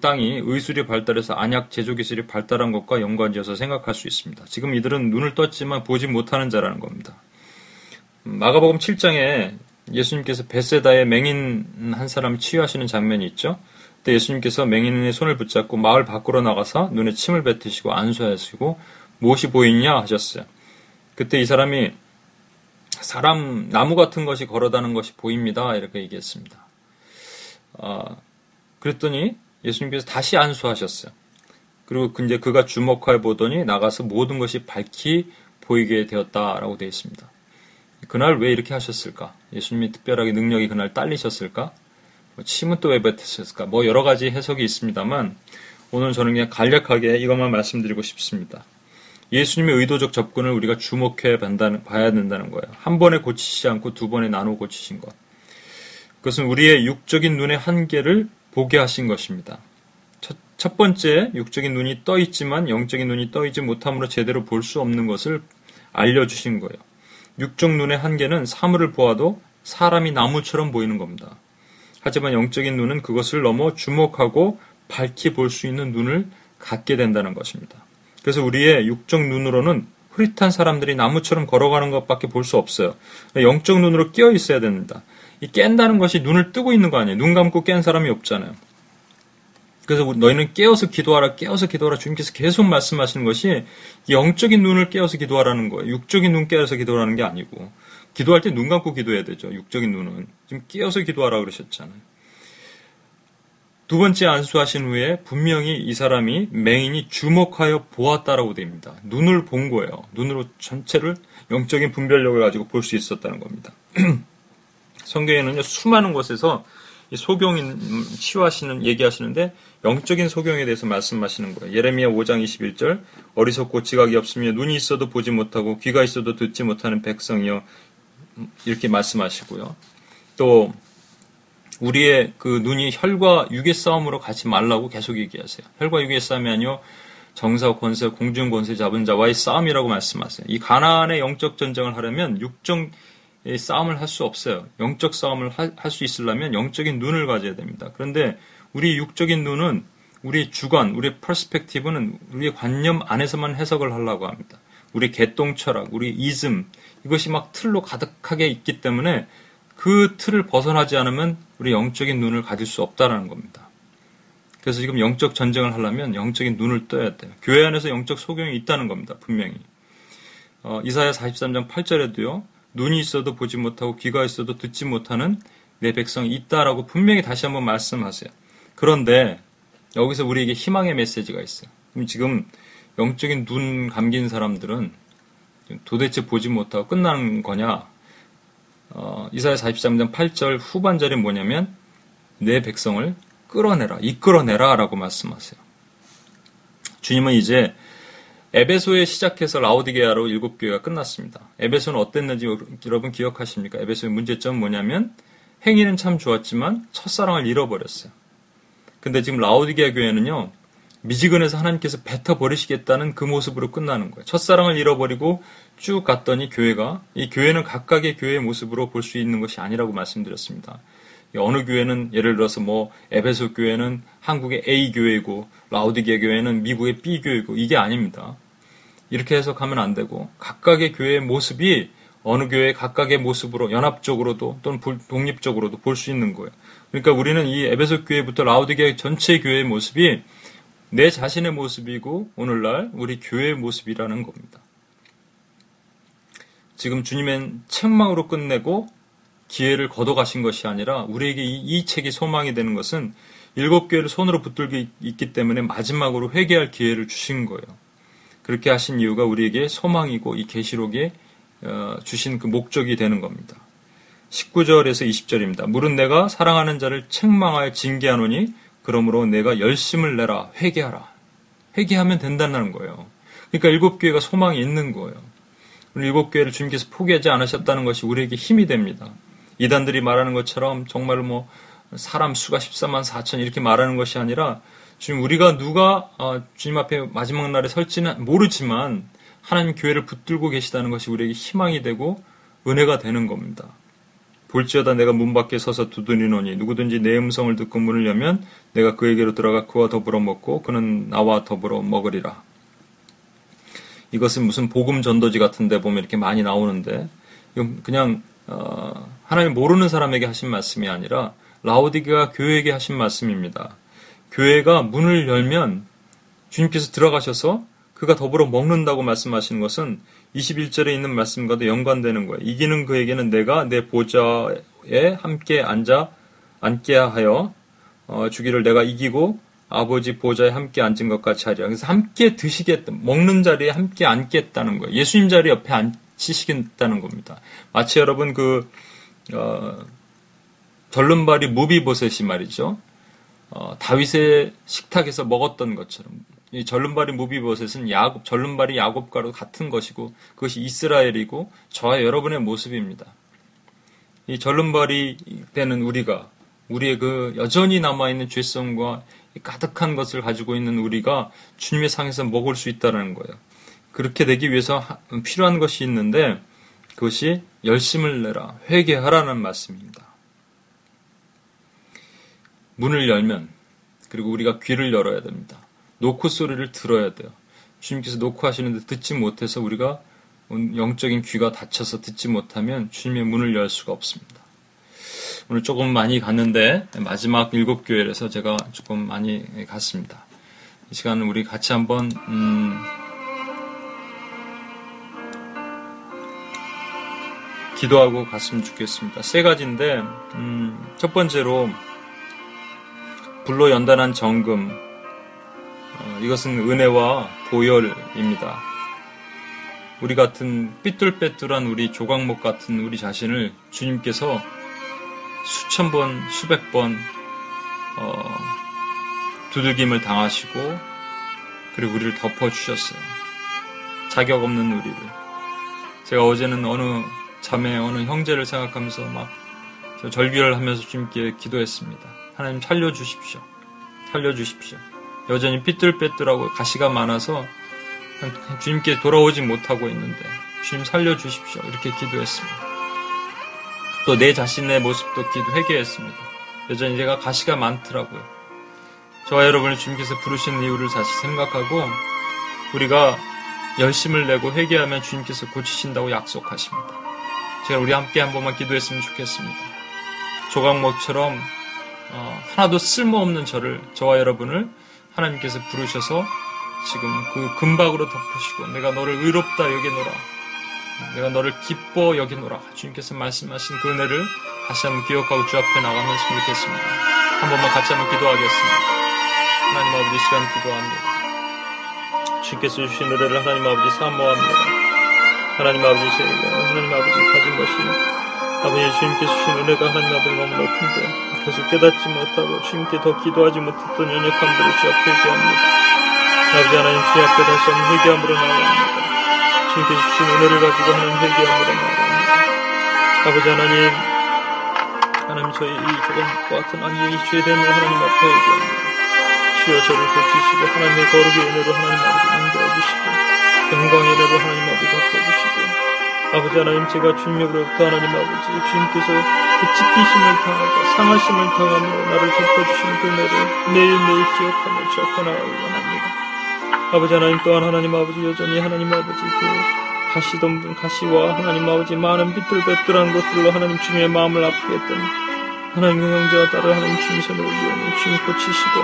땅이 의술이 발달해서 안약 제조 기술이 발달한 것과 연관지어서 생각할 수 있습니다. 지금 이들은 눈을 떴지만 보지 못하는 자라는 겁니다. 마가복음 7장에 예수님께서 베세다에 맹인 한 사람 치유하시는 장면이 있죠. 그때 예수님께서 맹인의 손을 붙잡고 마을 밖으로 나가서 눈에 침을 뱉으시고 안수하시고 무엇이 보이냐 하셨어요. 그때 이 사람이 사람 나무 같은 것이 걸어다는 것이 보입니다. 이렇게 얘기했습니다. 어, 그랬더니 예수님께서 다시 안수하셨어요. 그리고 이제 그가 주목하여 보더니 나가서 모든 것이 밝히 보이게 되었다라고 되어 있습니다. 그날 왜 이렇게 하셨을까? 예수님이 특별하게 능력이 그날 딸리셨을까? 뭐 침은 또 왜 뱉으셨을까? 뭐 여러 가지 해석이 있습니다만 오늘 저는 그냥 간략하게 이것만 말씀드리고 싶습니다. 예수님의 의도적 접근을 우리가 주목해 봐야 된다는 거예요. 한 번에 고치시지 않고 두 번에 나누어 고치신 것. 그것은 우리의 육적인 눈의 한계를 보게 하신 것입니다. 첫, 첫 번째, 육적인 눈이 떠 있지만 영적인 눈이 떠 있지 못함으로 제대로 볼 수 없는 것을 알려주신 거예요. 육적 눈의 한계는 사물을 보아도 사람이 나무처럼 보이는 겁니다. 하지만 영적인 눈은 그것을 넘어 주목하고 밝히 볼 수 있는 눈을 갖게 된다는 것입니다. 그래서 우리의 육적 눈으로는 흐릿한 사람들이 나무처럼 걸어가는 것밖에 볼 수 없어요. 영적 눈으로 끼어 있어야 됩니다. 이 깬다는 것이 눈을 뜨고 있는 거 아니에요. 눈 감고 깬 사람이 없잖아요. 그래서 너희는 깨어서 기도하라, 깨어서 기도하라. 주님께서 계속 말씀하시는 것이 영적인 눈을 깨어서 기도하라는 거예요. 육적인 눈 깨어서 기도하라는 게 아니고. 기도할 때 눈 감고 기도해야 되죠. 육적인 눈은. 지금 깨어서 기도하라 그러셨잖아요. 두 번째 안수하신 후에 분명히 이 사람이 맹인이 주목하여 보았다라고 됩니다. 눈을 본 거예요. 눈으로 전체를 영적인 분별력을 가지고 볼 수 있었다는 겁니다. [clears throat] 성경에는요, 수많은 곳에서 소경인 치유하시는, 얘기하시는데 영적인 소경에 대해서 말씀하시는 거예요. 예레미야 5장 21절, 어리석고 지각이 없으며 눈이 있어도 보지 못하고 귀가 있어도 듣지 못하는 백성이여, 이렇게 말씀하시고요. 또, 우리의 그 눈이 혈과 육의 싸움으로 가지 말라고 계속 얘기하세요. 혈과 육의 싸움이 아니요 정사 권세 공중 권세 잡은 자와의 싸움이라고 말씀하세요. 이 가나안의 영적 전쟁을 하려면 육적 싸움을 할 수 없어요. 영적 싸움을 할 수 있으려면 영적인 눈을 가져야 됩니다. 그런데 우리 육적인 눈은 우리 주관, 우리 퍼스펙티브는 우리의 관념 안에서만 해석을 하려고 합니다. 우리 개똥 철학, 우리 이즘 이것이 막 틀로 가득하게 있기 때문에 그 틀을 벗어나지 않으면 우리 영적인 눈을 가질 수 없다라는 겁니다. 그래서 지금 영적 전쟁을 하려면 영적인 눈을 떠야 돼요. 교회 안에서 영적 소경이 있다는 겁니다. 분명히. 어, 이사야 43장 8절에도요. 눈이 있어도 보지 못하고 귀가 있어도 듣지 못하는 내 백성이 있다라고 분명히 다시 한번 말씀하세요. 그런데 여기서 우리에게 희망의 메시지가 있어요. 그럼 지금 영적인 눈 감긴 사람들은 도대체 보지 못하고 끝나는 거냐? 어, 이사야 43장 8절 후반절이 뭐냐면 내 백성을 끌어내라, 이끌어내라 라고 말씀하세요. 주님은 이제 에베소에 시작해서 라오디게아로 일곱 교회가 끝났습니다. 에베소는 어땠는지 여러분 기억하십니까? 에베소의 문제점은 뭐냐면 행위는 참 좋았지만 첫사랑을 잃어버렸어요. 근데 지금 라오디게아 교회는요. 미지근해서 하나님께서 뱉어 버리시겠다는 그 모습으로 끝나는 거예요. 첫사랑을 잃어버리고 쭉 갔더니 교회가 이 교회는 각각의 교회의 모습으로 볼 수 있는 것이 아니라고 말씀드렸습니다. 어느 교회는 예를 들어서 뭐 에베소 교회는 한국의 A 교회고 라우디게 교회는 미국의 B 교회고 이게 아닙니다. 이렇게 해석하면 안 되고 각각의 교회의 모습이 어느 교회 각각의 모습으로 연합적으로도 또는 독립적으로도 볼 수 있는 거예요. 그러니까 우리는 이 에베소 교회부터 라우디게 전체 교회의 모습이 내 자신의 모습이고 오늘날 우리 교회의 모습이라는 겁니다. 지금 주님은 책망으로 끝내고 기회를 걷어가신 것이 아니라 우리에게 이, 이 책이 소망이 되는 것은 일곱 교회를 손으로 붙들고 있기 때문에 마지막으로 회개할 기회를 주신 거예요. 그렇게 하신 이유가 우리에게 소망이고 이 계시록에 어, 주신 그 목적이 되는 겁니다. 19절에서 20절입니다. 물은 내가 사랑하는 자를 책망하여 징계하노니 그러므로 내가 열심을 내라 회개하라. 회개하면 된다는 거예요. 그러니까 일곱 교회가 소망이 있는 거예요. 일곱 교회를 주님께서 포기하지 않으셨다는 것이 우리에게 힘이 됩니다. 이단들이 말하는 것처럼 정말 뭐 사람 수가 14만 4천 이렇게 말하는 것이 아니라 지금 우리가 누가 어, 주님 앞에 마지막 날에 설지는 모르지만 하나님 교회를 붙들고 계시다는 것이 우리에게 희망이 되고 은혜가 되는 겁니다. 볼지어다 내가 문 밖에 서서 두드리노니 누구든지 내 음성을 듣고 문을 열면 내가 그에게로 들어가 그와 더불어 먹고 그는 나와 더불어 먹으리라. 이것은 무슨 복음 전도지 같은데 보면 이렇게 많이 나오는데 이건 그냥 어, 하나님 모르는 사람에게 하신 말씀이 아니라 라오디게아 교회에게 하신 말씀입니다. 교회가 문을 열면 주님께서 들어가셔서 그가 더불어 먹는다고 말씀하시는 것은 21절에 있는 말씀과도 연관되는 거예요. 이기는 그에게는 내가 내 보좌에 함께 앉아 앉게 하여 어, 주기를 내가 이기고 아버지 보좌에 함께 앉은 것 같이 하리라. 그래서 함께 드시겠다. 먹는 자리에 함께 앉겠다는 거예요. 예수님 자리 옆에 앉히시겠다는 겁니다. 마치 여러분 그 어, 절름발이 무비보셋이 말이죠. 어, 다윗의 식탁에서 먹었던 것처럼 이 절름발이 무비보셋은 야곱, 절름발이 야곱과도 같은 것이고 그것이 이스라엘이고 저와 여러분의 모습입니다. 이 절름발이 되는 우리가 우리의 그 여전히 남아있는 죄성과 가득한 것을 가지고 있는 우리가 주님의 상에서 먹을 수 있다는 거예요. 그렇게 되기 위해서 필요한 것이 있는데 그것이 열심을 내라 회개하라는 말씀입니다. 문을 열면 그리고 우리가 귀를 열어야 됩니다. 노크 소리를 들어야 돼요. 주님께서 노크하시는데 듣지 못해서 우리가 영적인 귀가 닫혀서 듣지 못하면 주님의 문을 열 수가 없습니다. 오늘 조금 많이 갔는데 마지막 일곱 교회에서 제가 조금 많이 갔습니다. 이 시간은 우리 같이 한번 음, 기도하고 갔으면 좋겠습니다. 세 가지인데 음, 첫 번째로 불로 연단한 정금 어, 이것은 은혜와 보혈입니다. 우리 같은 삐뚤빼뚤한 우리 조각목 같은 우리 자신을 주님께서 수천 번, 수백 번 어, 두들김을 당하시고 그리고 우리를 덮어 주셨어요. 자격 없는 우리를. 제가 어제는 어느 자매, 어느 형제를 생각하면서 막 절규를 하면서 주님께 기도했습니다. 하나님 살려 주십시오. 살려 주십시오. 여전히 삐뚤빼뚤하고 가시가 많아서 주님께 돌아오지 못하고 있는데 주님 살려 주십시오. 이렇게 기도했습니다. 또 내 자신의 모습도 회개했습니다. 여전히 제가 가시가 많더라고요. 저와 여러분을 주님께서 부르신 이유를 다시 생각하고 우리가 열심을 내고 회개하면 주님께서 고치신다고 약속하십니다. 제가 우리 함께 한 번만 기도했으면 좋겠습니다. 조각목처럼 어, 하나도 쓸모없는 저를 저와 여러분을 하나님께서 부르셔서 지금 그 금박으로 덮으시고 내가 너를 의롭다 여기노라 내가 너를 기뻐 여기노라 주님께서 말씀하신 그 은혜를 다시 한번 기억하고 주 앞에 나가면서 좋겠습니다. 한 번만 같이 한번 기도하겠습니다. 하나님 아버지 시간 기도합니다. 주께서 주신 은혜를 하나님 아버지 사모합니다. 하나님 아버지 제가 하나님 아버지 가진 것이 아버지 주님께서 주신 은혜가 하나님 아버지 너무나 큰데 그것을 깨닫지 못하고 주님께 더 기도하지 못했던 연약함들을 주 앞에 회개합니다. 아버지 하나님 주 앞에 다시 한번 회개함으로 나아갑니다. 주님께 주신 은혜를 가지고 하나님 회개함으로 나아갑니다. 아버지 하나님 하나님 저희 이 조금과 같은 아니의 이 죄됨을 하나님 앞에 회개합니다. 주여 저를 고치시고 하나님의 거룩의 은혜로 하나님 아버지 만들어주시고 영광의 은혜로 하나님 아버지 덮어주시고 아버지 하나님 제가 주님으로부터 하나님 아버지 주님께서 그 지키심을 당하고 상하심을 당하며 나를 덮어주시는 그 은혜를 매일매일 기억하며 주 앞에 나가기 원합니다. 아버지 하나님 또한 하나님 아버지 여전히 하나님 아버지 그 가시던 분 가시와 하나님 아버지 많은 비뚤배뚤한 것들로 하나님 주님의 마음을 아프게 했던 하나님의 형제와 딸을 하나님 주님 손에 올리오니 주님 고치시고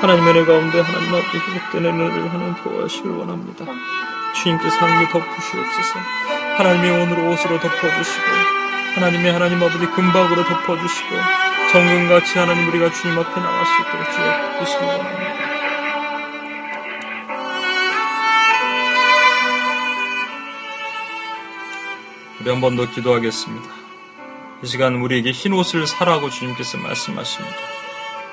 하나님의 은혜 가운데 하나님 아버지 회복된 은혜를 하나님 도와주시길 원합니다. 주님께서 하나님 덮으시옵소서 하나님의 오늘 옷으로 덮어주시고 하나님의 하나님 아버지 금박으로 덮어주시고 정금같이 하나님 우리가 주님 앞에 나갈 수 있도록 주여 덮으시길 원합니다. 우리 한 번 더 기도하겠습니다. 이 시간 우리에게 흰 옷을 사라고 주님께서 말씀하십니다.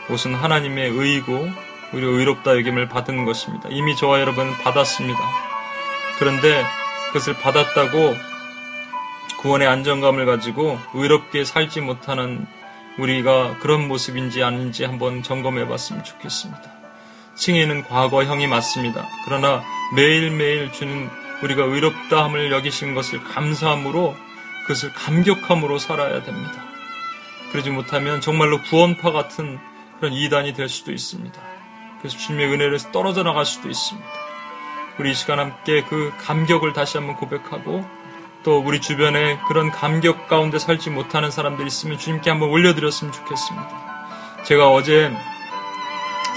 옷은 하나님의 의이고 우리 의롭다 여김을 받은 것입니다. 이미 저와 여러분은 받았습니다. 그런데 그것을 받았다고 구원의 안정감을 가지고 의롭게 살지 못하는 우리가 그런 모습인지 아닌지 한번 점검해 봤으면 좋겠습니다. 칭의는 과거형이 맞습니다. 그러나 매일매일 주는 우리가 의롭다함을 여기신 것을 감사함으로 그것을 감격함으로 살아야 됩니다. 그러지 못하면 정말로 구원파 같은 그런 이단이 될 수도 있습니다. 그래서 주님의 은혜를 떨어져 나갈 수도 있습니다. 우리 이 시간 함께 그 감격을 다시 한번 고백하고 또 우리 주변에 그런 감격 가운데 살지 못하는 사람들이 있으면 주님께 한번 올려드렸으면 좋겠습니다. 제가 어제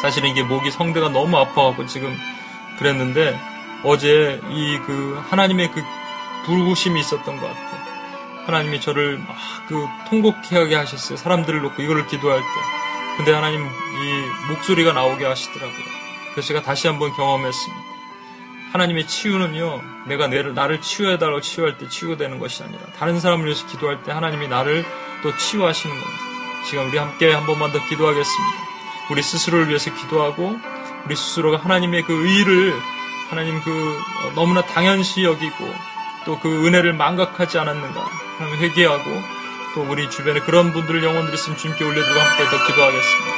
사실은 이게 목이 성대가 너무 아파갖고 지금 그랬는데 어제 이 그 하나님의 그 부르심이 있었던 것 같아요. 하나님이 저를 막 그 통곡하게 하셨어요. 사람들을 놓고 이거를 기도할 때. 근데 하나님 이 목소리가 나오게 하시더라고요. 그래서 제가 다시 한번 경험했습니다. 하나님의 치유는요, 내가 나를 치유해달라고 치유할 때 치유되는 것이 아니라 다른 사람을 위해서 기도할 때 하나님이 나를 또 치유하시는 겁니다. 지금 우리 함께 한 번만 더 기도하겠습니다. 우리 스스로를 위해서 기도하고 우리 스스로가 하나님의 그 의를 하나님 그 어, 너무나 당연시 여기고 또 그 은혜를 망각하지 않았는가 하나님 회개하고 또 우리 주변에 그런 분들 영혼들이 있으면 주님께 올려드리고 함께 더 기도하겠습니다.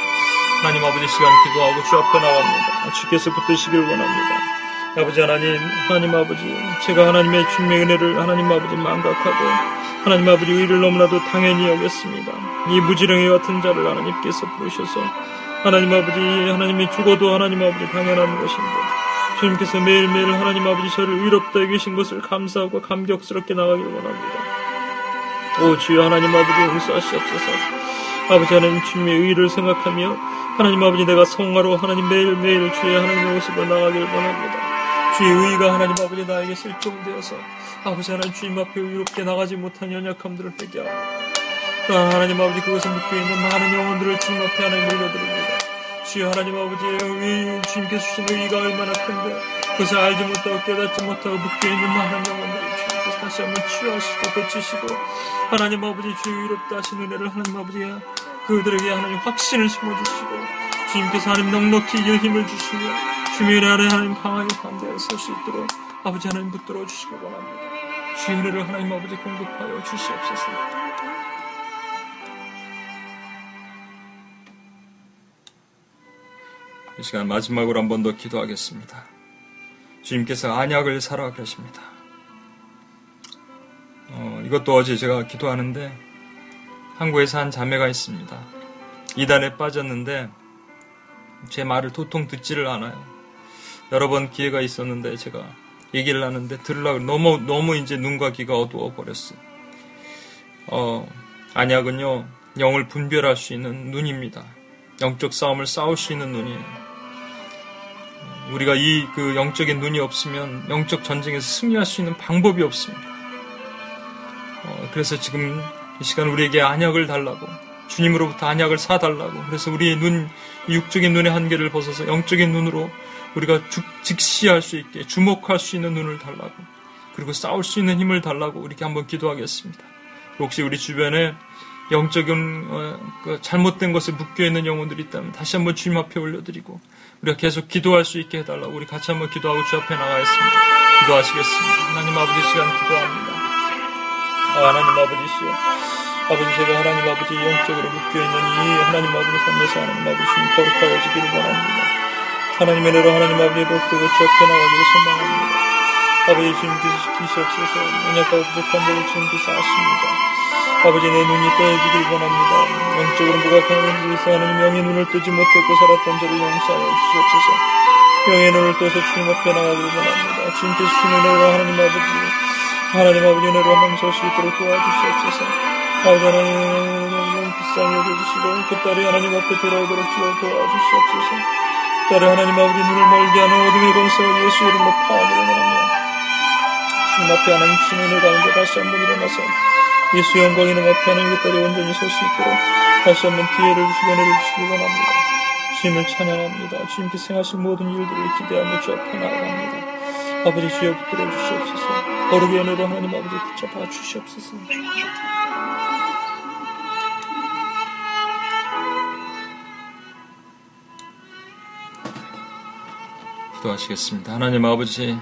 하나님 아버지 시간 기도하고 주 앞에 나갑니다. 주께서 붙드시길 원합니다. 아버지 하나님, 하나님 아버지, 제가 하나님의 주님의 은혜를 하나님 아버지 망각하고 하나님 아버지 의를 너무나도 당연히 여겼습니다. 이 무지렁이 같은 자를 하나님께서 부르셔서 하나님 아버지, 하나님이 죽어도 하나님 아버지 당연한 것인데 주님께서 매일매일 하나님 아버지 저를 의롭다 여기신 것을 감사하고 감격스럽게 나가길 원합니다. 오 주여 하나님 아버지 용서하시옵소서. 아버지 하나님 주님의 의를 생각하며 하나님 아버지 내가 성화로 하나님 매일매일 주의 하나님의 모습으로 나가길 원합니다. 주의 의가 하나님 아버지 나에게 실종되어서 아버지 하나님 주님 앞에 의롭게 나가지 못한 연약함들을 회개합니다. 하나님 아버지 그것에 묶여 있는 많은 영혼들을 주님 앞에 하나님 올려드립니다. 주여 하나님 아버지의 의, 주님께서 주신 의가 얼마나 큰데 그것을 알지 못하고 깨닫지 못하고 묶여있는 많은 영혼들을 주님께서 다시 한번 치유하시고 고치시고 하나님 아버지 주의 의롭다 하신 은혜를 하나님 아버지가 그들에게 하나님 확신을 심어주시고 주님께서 하나님 넉넉히 이길 힘을 주시며 주님의 안에 하나님 강하게 반대해 설수 있도록 아버지 하나님 붙들어 주시기 원합니다. 주의 은혜를 하나님 아버지 공급하여 주시옵소서. 이 시간 마지막으로 한 번 더 기도하겠습니다. 주님께서 안약을 사라 그러십니다. 어, 이것도 어제 제가 기도하는데 한국에서 한 자매가 있습니다. 이단에 빠졌는데 제 말을 도통 듣지를 않아요. 여러 번 기회가 있었는데 제가 얘기를 하는데 들으려고 너무 너무 이제 눈과 귀가 어두워 버렸어. 어, 안약은요 영을 분별할 수 있는 눈입니다. 영적 싸움을 싸울 수 있는 눈이에요. 우리가 이 그 영적인 눈이 없으면 영적 전쟁에서 승리할 수 있는 방법이 없습니다. 어, 그래서 지금 이 시간 우리에게 안약을 달라고 주님으로부터 안약을 사달라고 그래서 우리의 눈 육적인 눈의 한계를 벗어서 영적인 눈으로 우리가 직시할 수 있게 주목할 수 있는 눈을 달라고 그리고 싸울 수 있는 힘을 달라고 이렇게 한번 기도하겠습니다. 혹시 우리 주변에 영적인 어, 그 잘못된 것에 묶여 있는 영혼들이 있다면 다시 한번 주님 앞에 올려드리고 우리가 계속 기도할 수 있게 해달라고 우리 같이 한번 기도하고 주 앞에 나가겠습니다. 기도하시겠습니다. 하나님 아버지 시간 기도합니다. 아, 하나님 아버지시여. 아버지 제가 하나님 아버지 영적으로 묶여있는 이 하나님 아버지 삶에서 하나님 아버지 좀 거룩하여지기를 원합니다. 하나님의 은혜로 하나님 아버지의 복되고 주 앞에 나가기를 소망합니다. 아버지 주님께서 지키시옵소서 은혜가 부족한 데를 주님께서 아십니다. 아버지 내 눈이 떠해지길 원합니다. 영적으로 무각하는 곳에서 하나님 영의 눈을 뜨지 못했고 살았던 저를 용서하여 주시옵소서. 영의 눈을 떠서 주님 앞에 나가길 원합니다. 주님께서 주신 은혜로 하나님 아버지 하나님 아버지 은혜로 하나님 설수 있도록 도와주시옵소서. 아버지 하나님 비싼 여겨주시고 그 딸이 하나님 앞에 돌아오도록 도와주시옵소서. 딸이 하나님 아버지 눈을 멀게 하는 어둠의 권세를 예수 이름으로 파하기를 원합니다. 주님 앞에 하나님 은혜 가운데 다시 한번 일어나서 예수 영광 이름 앞에 하나님의 딸이 온전히 설 수 있도록 다시 한번 기회를 주시고 은혜를 주시기 원합니다. 주님을 찬양합니다. 주님께 행하신 모든 일들을 기대하며 주 앞에 나아갑니다. 아버지 주여 붙들어 주시옵소서. 거룩의 은혜로 하나님 아버지 붙잡아 주시옵소서. 기도하시겠습니다. 하나님 아버지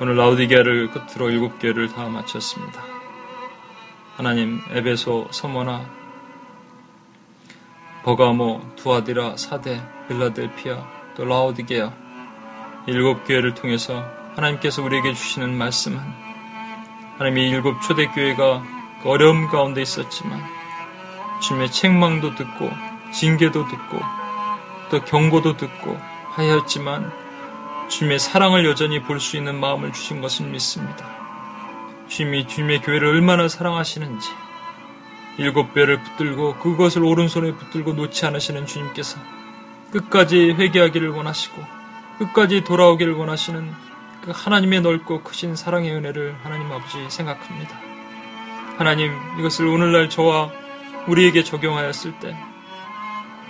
오늘 라우디게를 끝으로 일곱 개를 다 마쳤습니다. 하나님 에베소 서머나 버가모 두아디라 사대 빌라델피아 또 라오디게아 일곱 교회를 통해서 하나님께서 우리에게 주시는 말씀은 하나님이 일곱 초대 교회가 그 어려움 가운데 있었지만 주님의 책망도 듣고 징계도 듣고 또 경고도 듣고 하였지만 주님의 사랑을 여전히 볼 수 있는 마음을 주신 것을 믿습니다. 주님이 주님의 교회를 얼마나 사랑하시는지 일곱 배를 붙들고 그것을 오른손에 붙들고 놓지 않으시는 주님께서 끝까지 회개하기를 원하시고 끝까지 돌아오기를 원하시는 그 하나님의 넓고 크신 사랑의 은혜를 하나님 아버지 생각합니다. 하나님 이것을 오늘날 저와 우리에게 적용하였을 때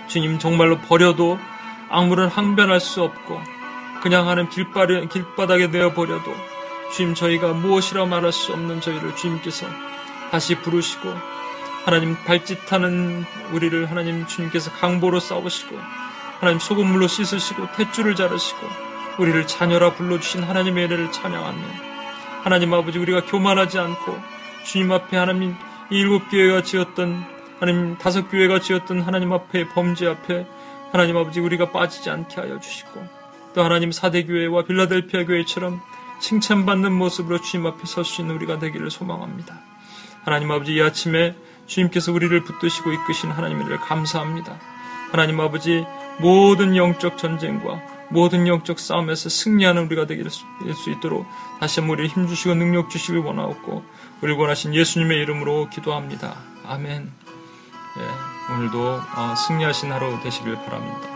주님 정말로 버려도 아무런 항변할 수 없고 그냥 하는 길바닥에 내어 버려도 주님 저희가 무엇이라 말할 수 없는 저희를 주님께서 다시 부르시고 하나님 발짓하는 우리를 하나님 주님께서 강보로 싸우시고 하나님 소금물로 씻으시고 탯줄을 자르시고 우리를 자녀라 불러주신 하나님의 은혜를 찬양하며 하나님 아버지 우리가 교만하지 않고 주님 앞에 하나님 일곱 교회가 지었던 하나님 다섯 교회가 지었던 하나님 앞에 범죄 앞에 하나님 아버지 우리가 빠지지 않게 하여 주시고 또 하나님 사대 교회와 빌라델피아 교회처럼 칭찬받는 모습으로 주님 앞에 설 수 있는 우리가 되기를 소망합니다. 하나님 아버지 이 아침에 주님께서 우리를 붙드시고 이끄신 하나님을 감사합니다. 하나님 아버지 모든 영적 전쟁과 모든 영적 싸움에서 승리하는 우리가 되길 수 있도록 다시 한번 우리를 힘주시고 능력 주시길 원하옵고 우리 원하신 예수님의 이름으로 기도합니다. 아멘. 예, 오늘도 어, 승리하신 하루 되시길 바랍니다.